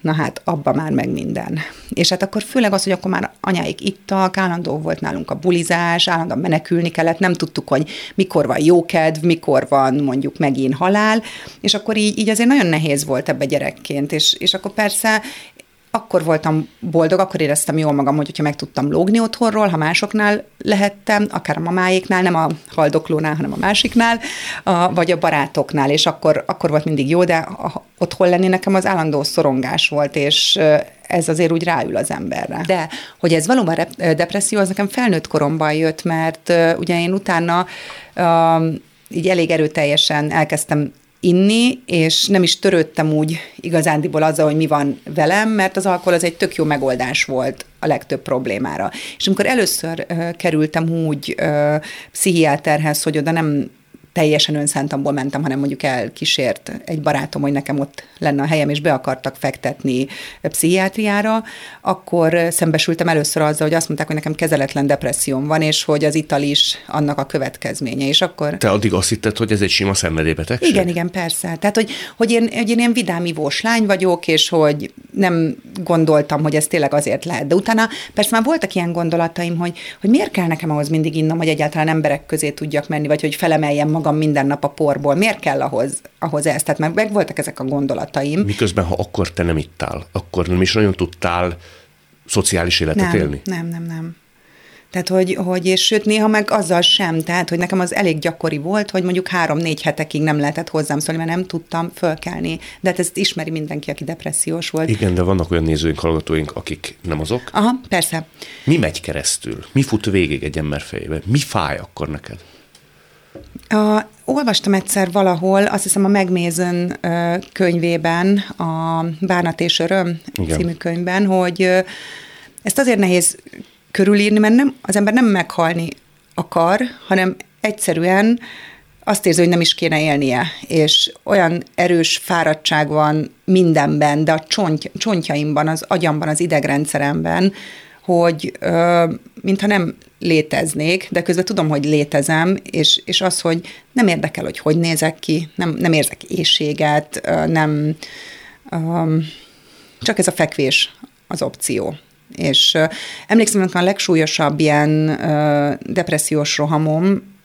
na hát abba már meg minden. És hát akkor főleg az, hogy akkor már anyáik ittak, állandó volt nálunk a bulizás, állandóan menekülni kellett, nem tudtuk, hogy mikor van jókedv, mikor van mondjuk megint halál, és akkor így, így azért nagyon nehéz volt ebbe gyerekként, és, és akkor persze akkor voltam boldog, akkor éreztem jól magam, hogy hogyha meg tudtam lógni otthonról, ha másoknál lehettem, akár a mamáéknál, nem a haldoklónál, hanem a másiknál, vagy a barátoknál, és akkor, akkor volt mindig jó, de a, otthon lenni nekem az állandó szorongás volt, és ez azért úgy ráül az emberre. De hogy ez valóban depresszió, az nekem felnőtt koromban jött, mert ugye én utána így elég erőteljesen elkezdtem inni, és nem is törődtem úgy igazándiból azzal, hogy mi van velem, mert az alkohol az egy tök jó megoldás volt a legtöbb problémára. És amikor először kerültem úgy pszichiáterhez, hogy oda nem teljesen önszántamból mentem, hanem mondjuk elkísért egy barátom, hogy nekem ott lenne a helyem, és be akartak fektetni pszichiátriára, akkor szembesültem először azzal, hogy azt mondták, hogy nekem kezeletlen depresszióm van, és hogy az ital is annak a következménye. És akkor... Te addig azt hitted, hogy ez egy sima szenvedélybetegség? Igen, igen, persze. Tehát, hogy, hogy, én, hogy én ilyen vidámivós lány vagyok, és hogy nem gondoltam, hogy ez tényleg azért lehet. De utána persze már voltak ilyen gondolataim, hogy, hogy miért kell nekem ahhoz mindig innom, hogy egyáltalán emberek közé tudjak menni, vagy hogy felemeljem magam minden nap a porból. Miért kell ahhoz, ahhoz ezt? Tehát meg, voltak ezek a gondolataim. Miközben, ha akkor te nem ittál, akkor nem is nagyon tudtál szociális életet nem, élni? Nem, nem, nem. Tehát, hogy, hogy, és sőt, néha meg azzal sem, tehát, hogy nekem az elég gyakori volt, hogy mondjuk három-négy hetekig nem lehetett hozzám szólni, mert nem tudtam fölkelni. De hát ezt ismeri mindenki, aki depressziós volt. Igen, de vannak olyan nézőink, hallgatóink, akik nem azok. Aha, persze. Mi megy keresztül? Mi fut végig egy ember fejébe? Mi fáj akkor neked? A, olvastam egyszer valahol, azt hiszem a Megmézön könyvében, a Bánat és Öröm Igen. című könyvben, hogy ezt azért nehéz körülírni, mert nem, az ember nem meghalni akar, hanem egyszerűen azt érzi, hogy nem is kéne élnie, és olyan erős fáradtság van mindenben, de a csont, csontjaimban, az agyamban, az idegrendszeremben, hogy ö, mintha nem léteznék, de közben tudom, hogy létezem, és, és az, hogy nem érdekel, hogy hogy nézek ki, nem, nem érzek éjséget, nem, ö, csak ez a fekvés az opció. És ö, emlékszem, hogy a legsúlyosabb ilyen ö, depressziós rohamom,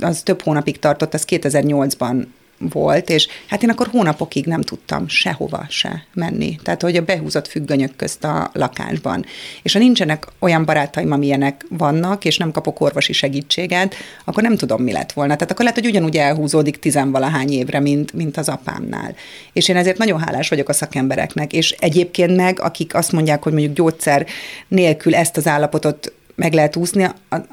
az több hónapig tartott, az 2008-ban volt, és hát én akkor hónapokig nem tudtam sehova se menni. Tehát, hogy a behúzott függönyök közt a lakásban. És ha nincsenek olyan barátaim, amilyenek vannak, és nem kapok orvosi segítséget, akkor nem tudom, mi lett volna. Tehát akkor lehet, hogy ugyanúgy elhúzódik tizenvalahány évre, mint, mint az apámnál. És én ezért nagyon hálás vagyok a szakembereknek, és egyébként meg, akik azt mondják, hogy mondjuk gyógyszer nélkül ezt az állapotot meg lehet úszni,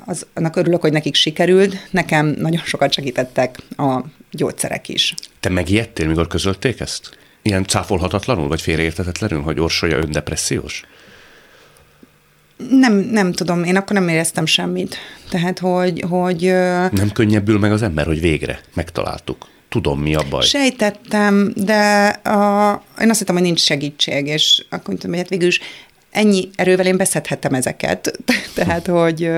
az, annak örülök, hogy nekik sikerült. Nekem nagyon sokat segítettek a gyógyszerek is. Te megijedtél, mikor közölték ezt? Ilyen cáfolhatatlanul, vagy félreértetetlenül, hogy Orsolya öndepressziós? Nem, nem tudom, én akkor nem éreztem semmit. Tehát, hogy... hogy nem könnyebbül meg az ember, hogy végre megtaláltuk. Tudom, mi a baj. Sejtettem, de a, én azt hittem, hogy nincs segítség, és akkor mondtam, hogy hát végül is ennyi erővel én beszedhettem ezeket, tehát, hogy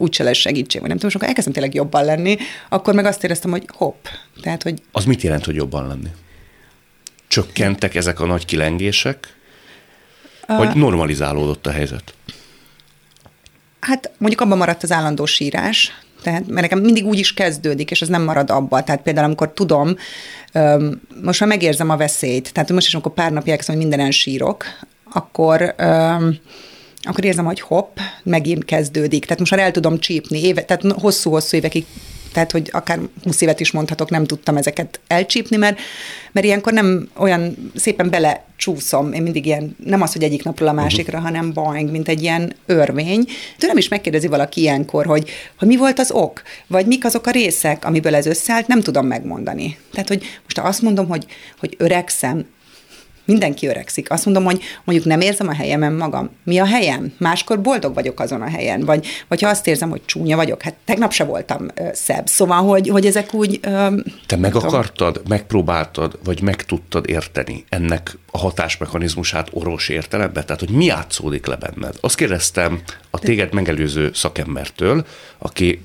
úgyse lesz segítség, vagy nem tudom, és akkor elkezdtem tényleg jobban lenni, akkor meg azt éreztem, hogy hopp. Tehát, hogy... Az mit jelent, hogy jobban lenni? Csökkentek ezek a nagy kilengések? Vagy normalizálódott a helyzet? Hát mondjuk abban maradt az állandó sírás, tehát, mert nekem mindig úgy is kezdődik, és az nem marad abba. Tehát például, amikor tudom, most már megérzem a veszélyt, tehát most is, amikor pár napja elkezdem, hogy mindenen sírok, akkor akkor érzem, hogy hopp, megint kezdődik. Tehát most már el tudom csípni, éve, tehát hosszú-hosszú évekig tehát, hogy akár 20 évet is mondhatok, nem tudtam ezeket elcsípni, mert, mert ilyenkor nem olyan szépen belecsúszom, én mindig ilyen, nem az, hogy egyik napról a másikra, uh-huh. hanem boing, mint egy ilyen örvény. Tőlem is megkérdezi valaki ilyenkor, hogy, hogy mi volt az ok, vagy mik azok a részek, amiből ez összeállt, nem tudom megmondani. Tehát, hogy most ha azt mondom, hogy, hogy öregszem, Mindenki öregszik. Azt mondom, hogy mondjuk nem érzem a helyemen magam. Mi a helyem? Máskor boldog vagyok azon a helyen. Vagy, vagy ha azt érzem, hogy csúnya vagyok, hát tegnap se voltam ö, szebb. Szóval, hogy, hogy ezek úgy... Ö, Te meg akartad, tudom. megpróbáltad, vagy meg tudtad érteni ennek a hatásmechanizmusát orvos értelemben? Tehát, hogy mi játszódik le benned? Azt kérdeztem a téged megelőző szakembertől, aki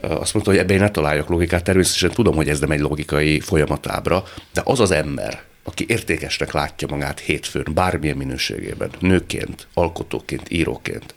azt mondta, hogy ebben én ne találjak logikát, természetesen tudom, hogy ez nem egy logikai folyamatábra, de az az ember, aki értékesnek látja magát hétfőn, bármilyen minőségében, nőként, alkotóként, íróként,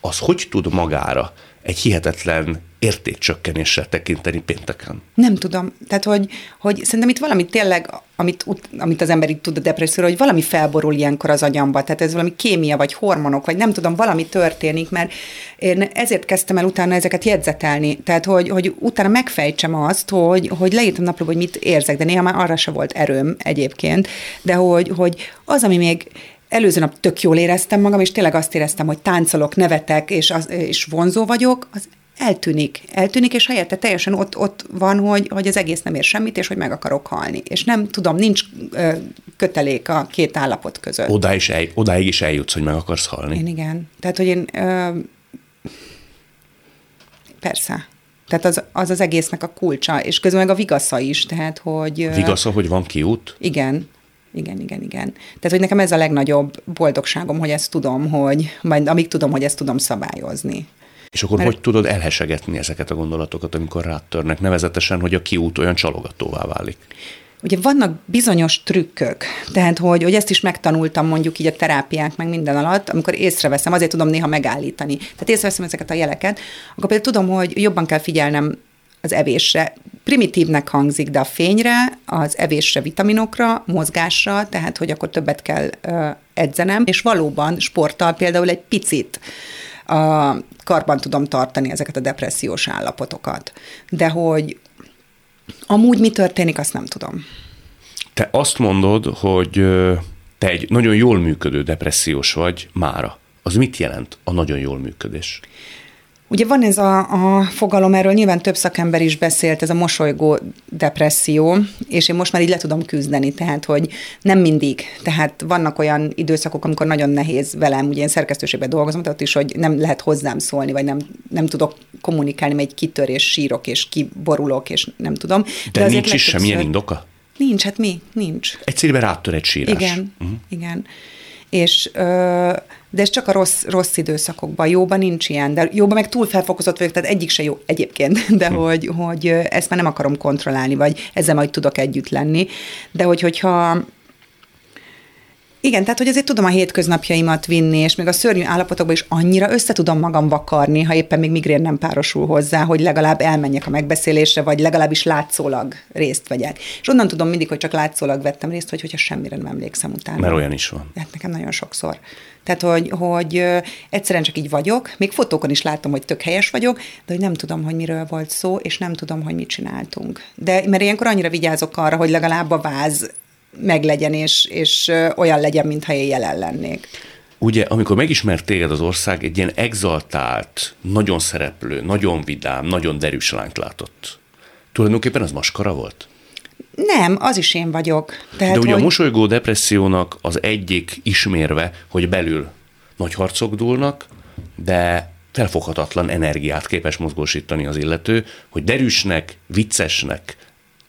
az hogy tud magára egy hihetetlen értékcsökkenéssel tekinteni pénteken? Nem tudom. Tehát, hogy, hogy szerintem itt valami tényleg, amit, amit az ember itt tud a depresszióra, hogy valami felborul ilyenkor az agyamba. Tehát ez valami kémia, vagy hormonok, vagy nem tudom, valami történik, mert én ezért kezdtem el utána ezeket jegyzetelni. Tehát, hogy, hogy utána megfejtsem azt, hogy, hogy leírtam napról, hogy mit érzek, de néha már arra se volt erőm egyébként, de hogy, hogy az, ami még előző nap tök jól éreztem magam, és tényleg azt éreztem, hogy táncolok, nevetek, és, az, és vonzó vagyok, az eltűnik, eltűnik, és helyette teljesen ott, ott van, hogy, hogy az egész nem ér semmit, és hogy meg akarok halni. És nem tudom, nincs ö, kötelék a két állapot között. Oda is el, odáig is eljutsz, hogy meg akarsz halni. Én igen. Tehát, hogy én ö, persze. Tehát az, az az egésznek a kulcsa, és közben meg a vigasza is, tehát hogy... Vigasza, hogy van kiút? Igen, igen, igen, igen. Tehát, hogy nekem ez a legnagyobb boldogságom, hogy ezt tudom, hogy majd amíg tudom, hogy ezt tudom szabályozni. És akkor Mert... hogy tudod elhesegetni ezeket a gondolatokat, amikor rátörnek, nevezetesen, hogy a kiút olyan csalogatóvá válik? Ugye vannak bizonyos trükkök, tehát hogy, hogy ezt is megtanultam mondjuk így a terápiák meg minden alatt, amikor észreveszem, azért tudom néha megállítani. Tehát észreveszem ezeket a jeleket, akkor például tudom, hogy jobban kell figyelnem az evésre. Primitívnek hangzik, de a fényre, az evésre, vitaminokra, mozgásra, tehát hogy akkor többet kell edzenem, és valóban sporttal például egy picit a karban tudom tartani ezeket a depressziós állapotokat. De hogy amúgy mi történik, azt nem tudom. Te azt mondod, hogy te egy nagyon jól működő depressziós vagy mára. Az mit jelent a nagyon jól működés? Ugye van ez a, a fogalom, erről nyilván több szakember is beszélt, ez a mosolygó depresszió, és én most már így le tudom küzdeni, tehát hogy nem mindig. Tehát vannak olyan időszakok, amikor nagyon nehéz velem, ugye én szerkesztőségben dolgozom, tehát is, hogy nem lehet hozzám szólni, vagy nem, nem tudok kommunikálni, mert egy kitörés, sírok, és kiborulok, és nem tudom. De, De nincs is semmilyen indoka? Nincs, hát mi? Nincs. Egyszerűen rátör egy sírás. Igen, uh-huh. igen. És de ez csak a rossz, rossz időszakokban. Jóban nincs ilyen, de jóban meg túl felfokozott vagyok, tehát egyik se jó egyébként, de hm. hogy, hogy ezt már nem akarom kontrollálni, vagy ezzel majd tudok együtt lenni. De hogy, hogyha igen, tehát hogy azért tudom a hétköznapjaimat vinni, és még a szörnyű állapotokban is annyira össze tudom magam vakarni, ha éppen még migrén nem párosul hozzá, hogy legalább elmenjek a megbeszélésre, vagy legalábbis látszólag részt vegyek. És onnan tudom mindig, hogy csak látszólag vettem részt, vagy hogyha semmire nem emlékszem utána. Mert olyan is van. Hát nekem nagyon sokszor. Tehát, hogy, hogy egyszerűen csak így vagyok, még fotókon is látom, hogy tök helyes vagyok, de hogy nem tudom, hogy miről volt szó, és nem tudom, hogy mit csináltunk. De mert ilyenkor annyira vigyázok arra, hogy legalább a váz meglegyen, és, és olyan legyen, mintha én jelen lennék. Ugye, amikor megismert téged az ország, egy ilyen exaltált, nagyon szereplő, nagyon vidám, nagyon derűs lányt látott. Tulajdonképpen az maskara volt? Nem, az is én vagyok. Tehát, De ugye hogy... a mosolygó depressziónak az egyik ismérve, hogy belül nagy harcok dúlnak, de felfoghatatlan energiát képes mozgósítani az illető, hogy derűsnek, viccesnek,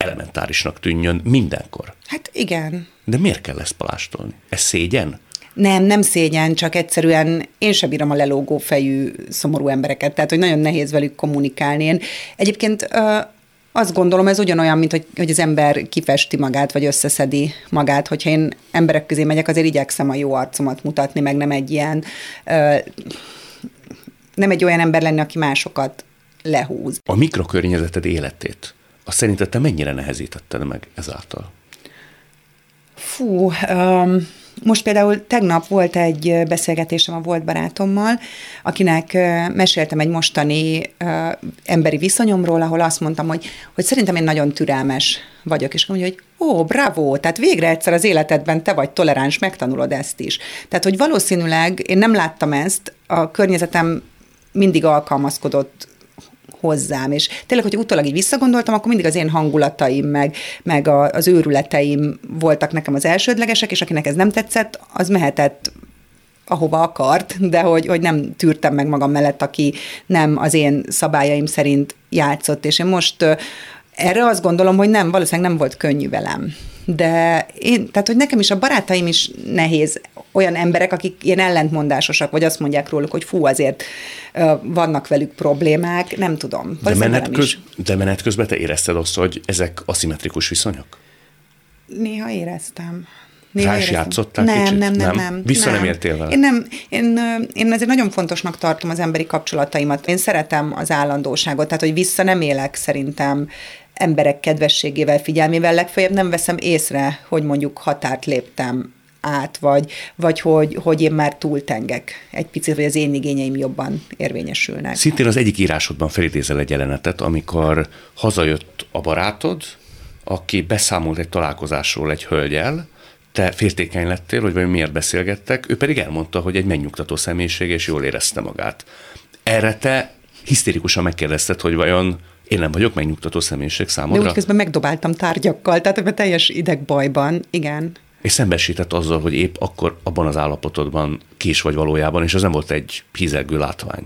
elementárisnak tűnjön mindenkor. Hát igen. De miért kell ezt palástolni? Ez szégyen? Nem, nem szégyen, csak egyszerűen én sem bírom a lelógó fejű, szomorú embereket, tehát hogy nagyon nehéz velük kommunikálni. Én egyébként azt gondolom, ez ugyanolyan, mint hogy, hogy az ember kifesti magát, vagy összeszedi magát. Hogyha én emberek közé megyek, azért igyekszem a jó arcomat mutatni, meg nem egy ilyen, nem egy olyan ember lenni, aki másokat lehúz. A mikrokörnyezeted életét, azt szerinted te mennyire nehezítetted meg ezáltal? Fú, um, most például tegnap volt egy beszélgetésem a volt barátommal, akinek meséltem egy mostani uh, emberi viszonyomról, ahol azt mondtam, hogy, hogy szerintem én nagyon türelmes vagyok, és mondja, hogy ó, bravo, tehát végre egyszer az életedben te vagy toleráns, megtanulod ezt is. Tehát, hogy valószínűleg én nem láttam ezt, a környezetem mindig alkalmazkodott hozzám. És tényleg, hogy utólag így visszagondoltam, akkor mindig az én hangulataim, meg, meg a, az őrületeim voltak nekem az elsődlegesek, és akinek ez nem tetszett, az mehetett ahova akart, de hogy, hogy nem tűrtem meg magam mellett, aki nem az én szabályaim szerint játszott. És én most erre azt gondolom, hogy nem, valószínűleg nem volt könnyű velem. De én, tehát, hogy nekem is a barátaim is nehéz, olyan emberek, akik ilyen ellentmondásosak, vagy azt mondják róluk, hogy fú, azért vannak velük problémák, nem tudom. De menet, köz, de menet közben te érezted azt, hogy ezek aszimmetrikus viszonyok? Néha éreztem. Néha Rá is játszottál nem, kicsit? Nem, nem, nem. Vissza nem, nem értél vele? Én, nem, én, én ezért nagyon fontosnak tartom az emberi kapcsolataimat. Én szeretem az állandóságot, tehát hogy vissza nem élek szerintem emberek kedvességével, figyelmével, legfeljebb nem veszem észre, hogy mondjuk határt léptem át, vagy, vagy hogy, hogy én már túltengek egy picit, vagy az én igényeim jobban érvényesülnek. Szintén az egyik írásodban felidézel egy jelenetet, amikor hazajött a barátod, aki beszámolt egy találkozásról egy hölgyel, te féltékeny lettél, hogy miért beszélgettek, ő pedig elmondta, hogy egy megnyugtató személyiség, és jól érezte magát. Erre te hisztérikusan megkérdezted, hogy vajon én nem vagyok megnyugtató személyiség számodra. De úgy közben megdobáltam tárgyakkal, tehát ebben teljes idegbajban, igen. És szembesített azzal, hogy épp akkor abban az állapotodban ki is vagy valójában, és ez nem volt egy hízelgő látvány.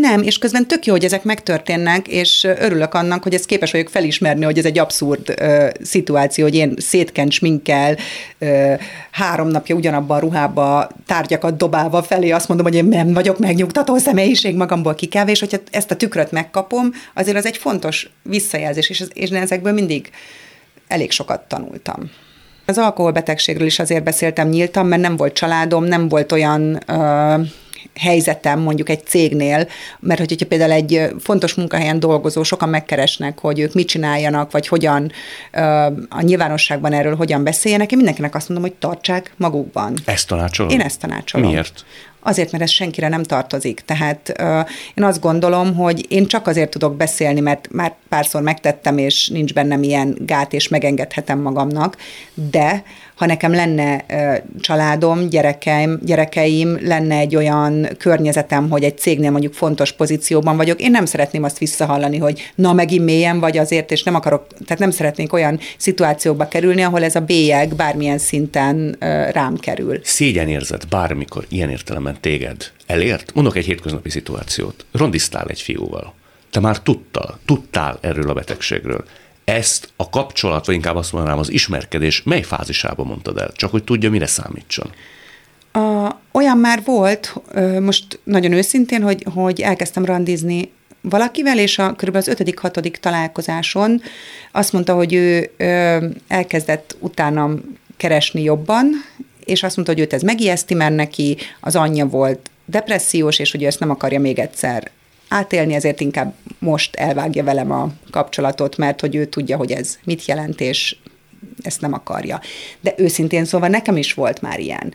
Nem, és közben tök jó, hogy ezek megtörténnek, és örülök annak, hogy ezt képes vagyok felismerni, hogy ez egy abszurd ö, szituáció, hogy én szétkent sminkkel, ö, három napja ugyanabban a ruhába tárgyakat dobálva felé azt mondom, hogy én nem vagyok megnyugtató személyiség magamból kikelve, és hogyha ezt a tükröt megkapom, azért az egy fontos visszajelzés, és, és ezekből mindig elég sokat tanultam. Az alkoholbetegségről is azért beszéltem nyíltan, mert nem volt családom, nem volt olyan ö, helyzetem mondjuk egy cégnél, mert hogyha például egy fontos munkahelyen dolgozó, sokan megkeresnek, hogy ők mit csináljanak, vagy hogyan a nyilvánosságban erről hogyan beszéljenek, én mindenkinek azt mondom, hogy tartsák magukban. Ezt tanácsolom? Én ezt tanácsolom. Miért? Azért, mert ez senkire nem tartozik. Tehát uh, én azt gondolom, hogy én csak azért tudok beszélni, mert már párszor megtettem, és nincs bennem ilyen gát, és megengedhetem magamnak, de ha nekem lenne családom, gyerekeim, gyerekeim, lenne egy olyan környezetem, hogy egy cégnél mondjuk fontos pozícióban vagyok, én nem szeretném azt visszahallani, hogy na megint mélyen vagy azért, és nem akarok, tehát nem szeretnék olyan szituációba kerülni, ahol ez a bélyeg bármilyen szinten rám kerül. Szégyenérzet bármikor ilyen értelemben téged elért? Mondok egy hétköznapi szituációt. Rondiztál egy fiúval. Te már tudtál, tudtál erről a betegségről ezt a kapcsolat, vagy inkább azt mondanám, az ismerkedés mely fázisában mondtad el? Csak hogy tudja, mire számítson. A, olyan már volt, most nagyon őszintén, hogy, hogy elkezdtem randizni valakivel, és a kb. az ötödik, hatodik találkozáson azt mondta, hogy ő ö, elkezdett utánam keresni jobban, és azt mondta, hogy őt ez megijeszti, mert neki az anyja volt depressziós, és hogy ő ezt nem akarja még egyszer átélni, ezért inkább most elvágja velem a kapcsolatot, mert hogy ő tudja, hogy ez mit jelent, és ezt nem akarja. De őszintén szóval nekem is volt már ilyen.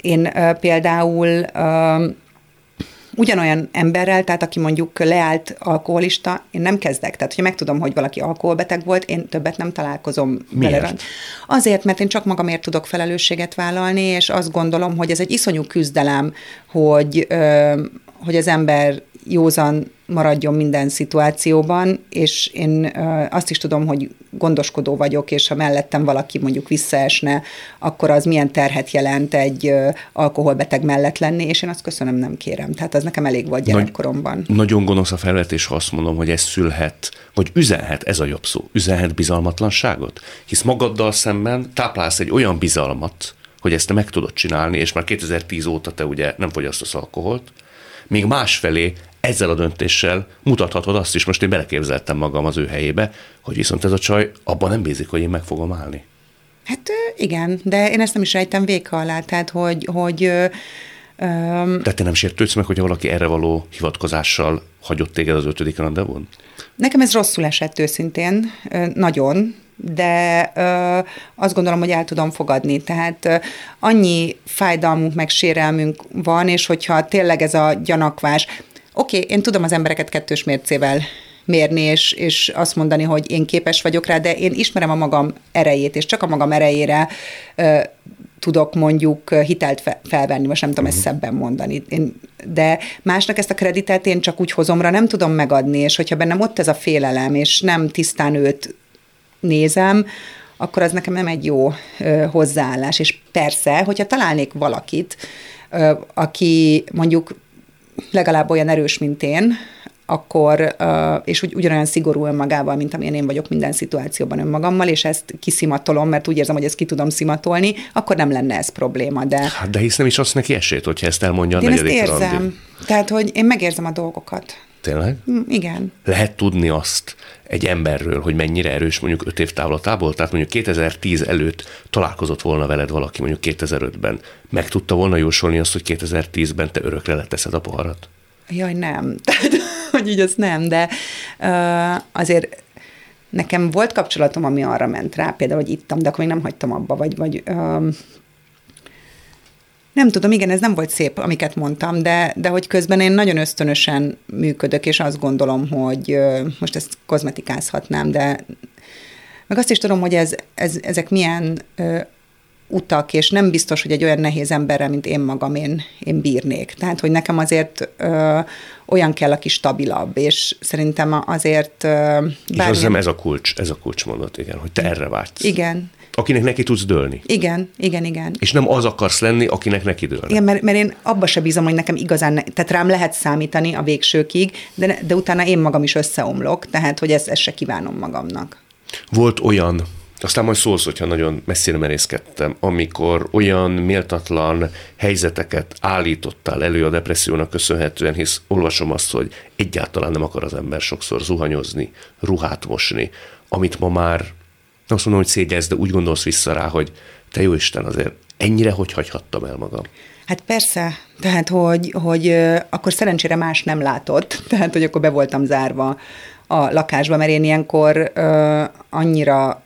Én uh, például uh, ugyanolyan emberrel, tehát aki mondjuk leállt alkoholista, én nem kezdek. Tehát, hogyha megtudom, hogy valaki alkoholbeteg volt, én többet nem találkozom Miért? vele. Azért, mert én csak magamért tudok felelősséget vállalni, és azt gondolom, hogy ez egy iszonyú küzdelem, hogy, hogy az ember józan maradjon minden szituációban, és én azt is tudom, hogy gondoskodó vagyok, és ha mellettem valaki mondjuk visszaesne, akkor az milyen terhet jelent egy alkoholbeteg mellett lenni, és én azt köszönöm, nem kérem. Tehát az nekem elég volt gyerekkoromban. Nagy, nagyon gonosz a felvetés, ha azt mondom, hogy ez szülhet, vagy üzenhet, ez a jobb szó, üzenhet bizalmatlanságot? Hisz magaddal szemben táplálsz egy olyan bizalmat, hogy ezt te meg tudod csinálni, és már 2010 óta te ugye nem fogyasztasz alkoholt, míg másfelé ezzel a döntéssel mutathatod azt is, most én beleképzeltem magam az ő helyébe, hogy viszont ez a csaj abban nem bízik, hogy én meg fogom állni. Hát igen, de én ezt nem is rejtem véka alá, tehát hogy, hogy Um, Tehát te nem sértődsz meg, hogyha valaki erre való hivatkozással hagyott téged az ötödik rendezvon? Nekem ez rosszul esett őszintén, nagyon, de ö, azt gondolom, hogy el tudom fogadni. Tehát ö, annyi fájdalmunk, meg sérelmünk van, és hogyha tényleg ez a gyanakvás, oké, okay, én tudom az embereket kettős mércével mérni, és, és azt mondani, hogy én képes vagyok rá, de én ismerem a magam erejét, és csak a magam erejére ö, tudok mondjuk hitelt fe, felvenni, most nem tudom uh-huh. ezt mhm. szebben mondani, én, de másnak ezt a kreditet én csak úgy hozomra nem tudom megadni, és hogyha bennem ott ez a félelem, és nem tisztán őt nézem, akkor az nekem nem egy jó ö, hozzáállás. És persze, hogyha találnék valakit, ö, aki mondjuk legalább olyan erős, mint én, akkor, és úgy, ugyanolyan szigorú önmagával, mint amilyen én vagyok minden szituációban önmagammal, és ezt kiszimatolom, mert úgy érzem, hogy ezt ki tudom szimatolni, akkor nem lenne ez probléma. De, hát de hisz nem is azt neki esélyt, hogyha ezt elmondja a én ezt érzem. Randi. Tehát, hogy én megérzem a dolgokat. Tényleg? Mm, igen. Lehet tudni azt egy emberről, hogy mennyire erős mondjuk öt év távlatából? Tehát mondjuk 2010 előtt találkozott volna veled valaki mondjuk 2005-ben. Meg tudta volna jósolni azt, hogy 2010-ben te örökre leteszed a poharat? Jaj, nem. Tehát, hogy így az nem, de uh, azért nekem volt kapcsolatom, ami arra ment rá, például, hogy ittam, de akkor még nem hagytam abba, vagy, vagy uh, nem tudom, igen, ez nem volt szép, amiket mondtam, de, de hogy közben én nagyon ösztönösen működök, és azt gondolom, hogy most ezt kozmetikázhatnám, de meg azt is tudom, hogy ez, ez, ezek milyen utak, és nem biztos, hogy egy olyan nehéz emberrel, mint én magam, én, én bírnék. Tehát, hogy nekem azért ö, olyan kell, aki stabilabb, és szerintem azért... Ö, bármilyen... És azt hiszem ez a kulcs, ez a kulcsmondat, igen, hogy te erre vágysz. Igen, akinek neki tudsz dőlni. Igen, igen, igen. És nem az akarsz lenni, akinek neki dőlni. Igen, mert, mert én abba se bízom, hogy nekem igazán, ne, tehát rám lehet számítani a végsőkig, de, de utána én magam is összeomlok, tehát hogy ezt, ezt se kívánom magamnak. Volt olyan, aztán majd szólsz, hogyha nagyon messzire merészkedtem, amikor olyan méltatlan helyzeteket állítottál elő a depressziónak köszönhetően, hisz olvasom azt, hogy egyáltalán nem akar az ember sokszor zuhanyozni, ruhát mosni, amit ma már azt mondom, hogy szégyezz, de úgy gondolsz vissza rá, hogy te jó Isten, azért ennyire hogy hagyhattam el magam? Hát persze, tehát hogy, hogy akkor szerencsére más nem látott, tehát hogy akkor be voltam zárva a lakásba, mert én ilyenkor uh, annyira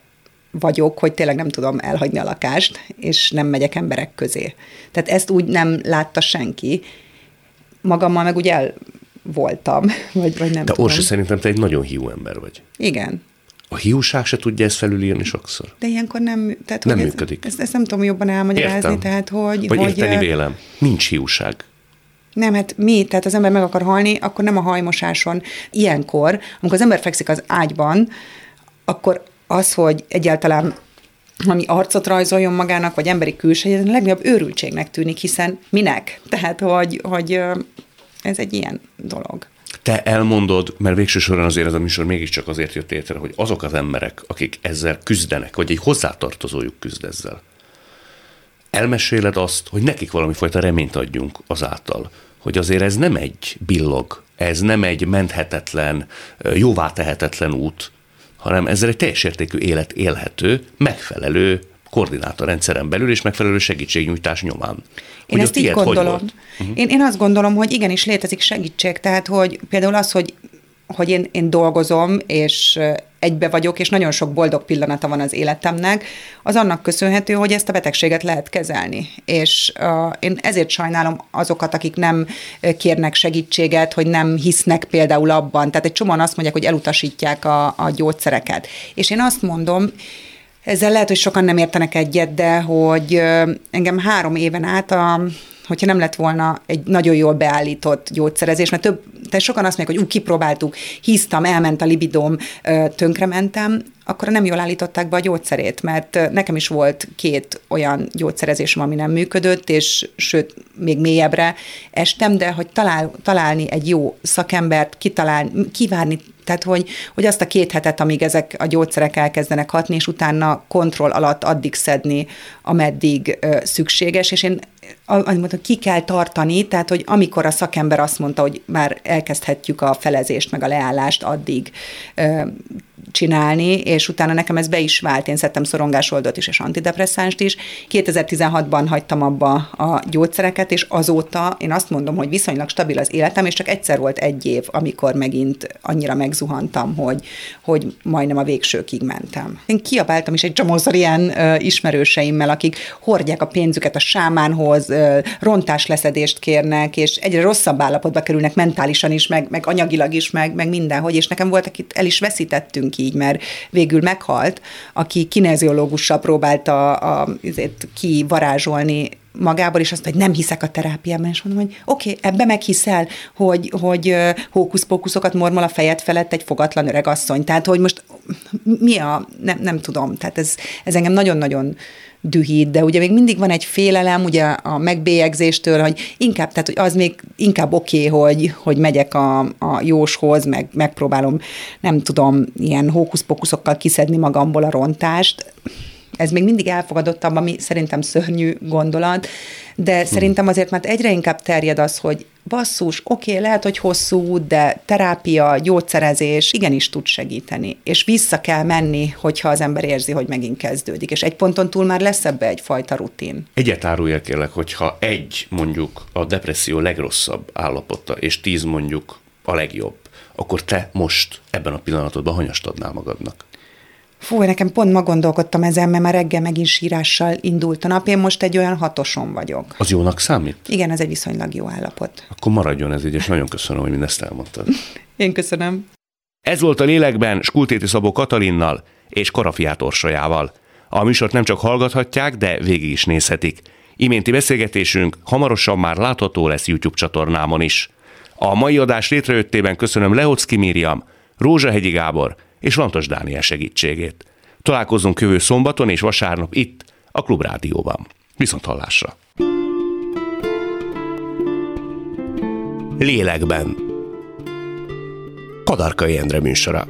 vagyok, hogy tényleg nem tudom elhagyni a lakást, és nem megyek emberek közé. Tehát ezt úgy nem látta senki. Magammal meg ugye el voltam, vagy, vagy nem De Orsi, szerintem te egy nagyon hiú ember vagy. Igen. A hiúság se tudja ezt felülírni sokszor. De ilyenkor nem... Tehát, nem működik. Ezt, ezt nem tudom jobban elmagyarázni, Értem. tehát hogy... Vagy hogy, érteni vélem. Nincs hiúság. Nem, hát mi? Tehát az ember meg akar halni, akkor nem a hajmosáson. Ilyenkor, amikor az ember fekszik az ágyban, akkor az, hogy egyáltalán ami arcot rajzoljon magának, vagy emberi külsejét, a legnagyobb őrültségnek tűnik, hiszen minek? Tehát, hogy, hogy ez egy ilyen dolog te elmondod, mert végső soron azért ez a műsor mégiscsak azért jött létre, hogy azok az emberek, akik ezzel küzdenek, vagy egy hozzátartozójuk küzd ezzel, elmeséled azt, hogy nekik valami fajta reményt adjunk azáltal, hogy azért ez nem egy billog, ez nem egy menthetetlen, jóvá tehetetlen út, hanem ezzel egy teljes értékű élet élhető, megfelelő koordinátorrendszeren belül és megfelelő segítségnyújtás nyomán. Én hogy ezt így gondolom. Uh-huh. Én, én azt gondolom, hogy igenis létezik segítség, tehát hogy például az, hogy hogy én, én dolgozom, és egybe vagyok, és nagyon sok boldog pillanata van az életemnek, az annak köszönhető, hogy ezt a betegséget lehet kezelni. És uh, én ezért sajnálom azokat, akik nem kérnek segítséget, hogy nem hisznek például abban. Tehát egy csomóan azt mondják, hogy elutasítják a, a gyógyszereket. És én azt mondom, ezzel lehet, hogy sokan nem értenek egyet, de hogy engem három éven át a hogyha nem lett volna egy nagyon jól beállított gyógyszerezés, mert több, tehát sokan azt mondják, hogy úgy kipróbáltuk, híztam, elment a libidóm, tönkrementem, akkor nem jól állították be a gyógyszerét, mert nekem is volt két olyan gyógyszerezésem, ami nem működött, és sőt, még mélyebbre estem, de hogy talál, találni egy jó szakembert, kitalálni, kivárni tehát, hogy, hogy azt a két hetet, amíg ezek a gyógyszerek elkezdenek hatni, és utána kontroll alatt addig szedni, ameddig ö, szükséges, és én azt mondtam, ki kell tartani, tehát, hogy amikor a szakember azt mondta, hogy már elkezdhetjük a felezést, meg a leállást, addig ö, csinálni, és utána nekem ez be is vált. Én szedtem szorongásoldot is, és antidepresszánst is. 2016-ban hagytam abba a gyógyszereket, és azóta én azt mondom, hogy viszonylag stabil az életem, és csak egyszer volt egy év, amikor megint annyira megzuhantam, hogy, hogy majdnem a végsőkig mentem. Én kiabáltam is egy csomószor ilyen ö, ismerőseimmel, akik hordják a pénzüket a sámánhoz, ö, leszedést kérnek, és egyre rosszabb állapotba kerülnek mentálisan is, meg, meg anyagilag is, meg, meg mindenhogy, és nekem volt, akit el is veszítettünk így, mert végül meghalt, aki kineziológussal próbálta a, azért kivarázsolni magából, és azt, hogy nem hiszek a terápiában, és mondom, hogy oké, okay, ebbe meghiszel, hogy, hogy hókuszpókuszokat mormol a fejed felett egy fogatlan öreg asszony. Tehát, hogy most mi a, nem, nem tudom, tehát ez, ez engem nagyon-nagyon dühít, de ugye még mindig van egy félelem ugye a megbélyegzéstől, hogy inkább, tehát hogy az még inkább oké, okay, hogy, hogy megyek a, a jóshoz, meg megpróbálom, nem tudom, ilyen hókuszpokuszokkal kiszedni magamból a rontást. Ez még mindig elfogadottabb, ami szerintem szörnyű gondolat, de hmm. szerintem azért már egyre inkább terjed az, hogy basszus, oké, okay, lehet, hogy hosszú út, de terápia, gyógyszerezés igenis tud segíteni. És vissza kell menni, hogyha az ember érzi, hogy megint kezdődik. És egy ponton túl már lesz ebbe egyfajta rutin. Egyet árulja kérlek, hogyha egy mondjuk a depresszió legrosszabb állapota, és tíz mondjuk a legjobb, akkor te most ebben a pillanatodban hanyast adnál magadnak? Fú, nekem pont ma gondolkodtam ezen, mert már reggel megint sírással indult a nap. Én most egy olyan hatoson vagyok. Az jónak számít? Igen, ez egy viszonylag jó állapot. Akkor maradjon ez így, és nagyon köszönöm, hogy mindezt elmondtad. Én köszönöm. Ez volt a lélekben Skultéti Szabó Katalinnal és Karafiát Orsolyával. A műsort nem csak hallgathatják, de végig is nézhetik. Iménti beszélgetésünk hamarosan már látható lesz YouTube csatornámon is. A mai adás létrejöttében köszönöm Leocki Miriam, Rózsahegyi Gábor és Lantos Dániel segítségét. Találkozunk jövő szombaton és vasárnap itt, a Klubrádióban. Viszont hallásra! Lélekben Kadarkai Endre műsora.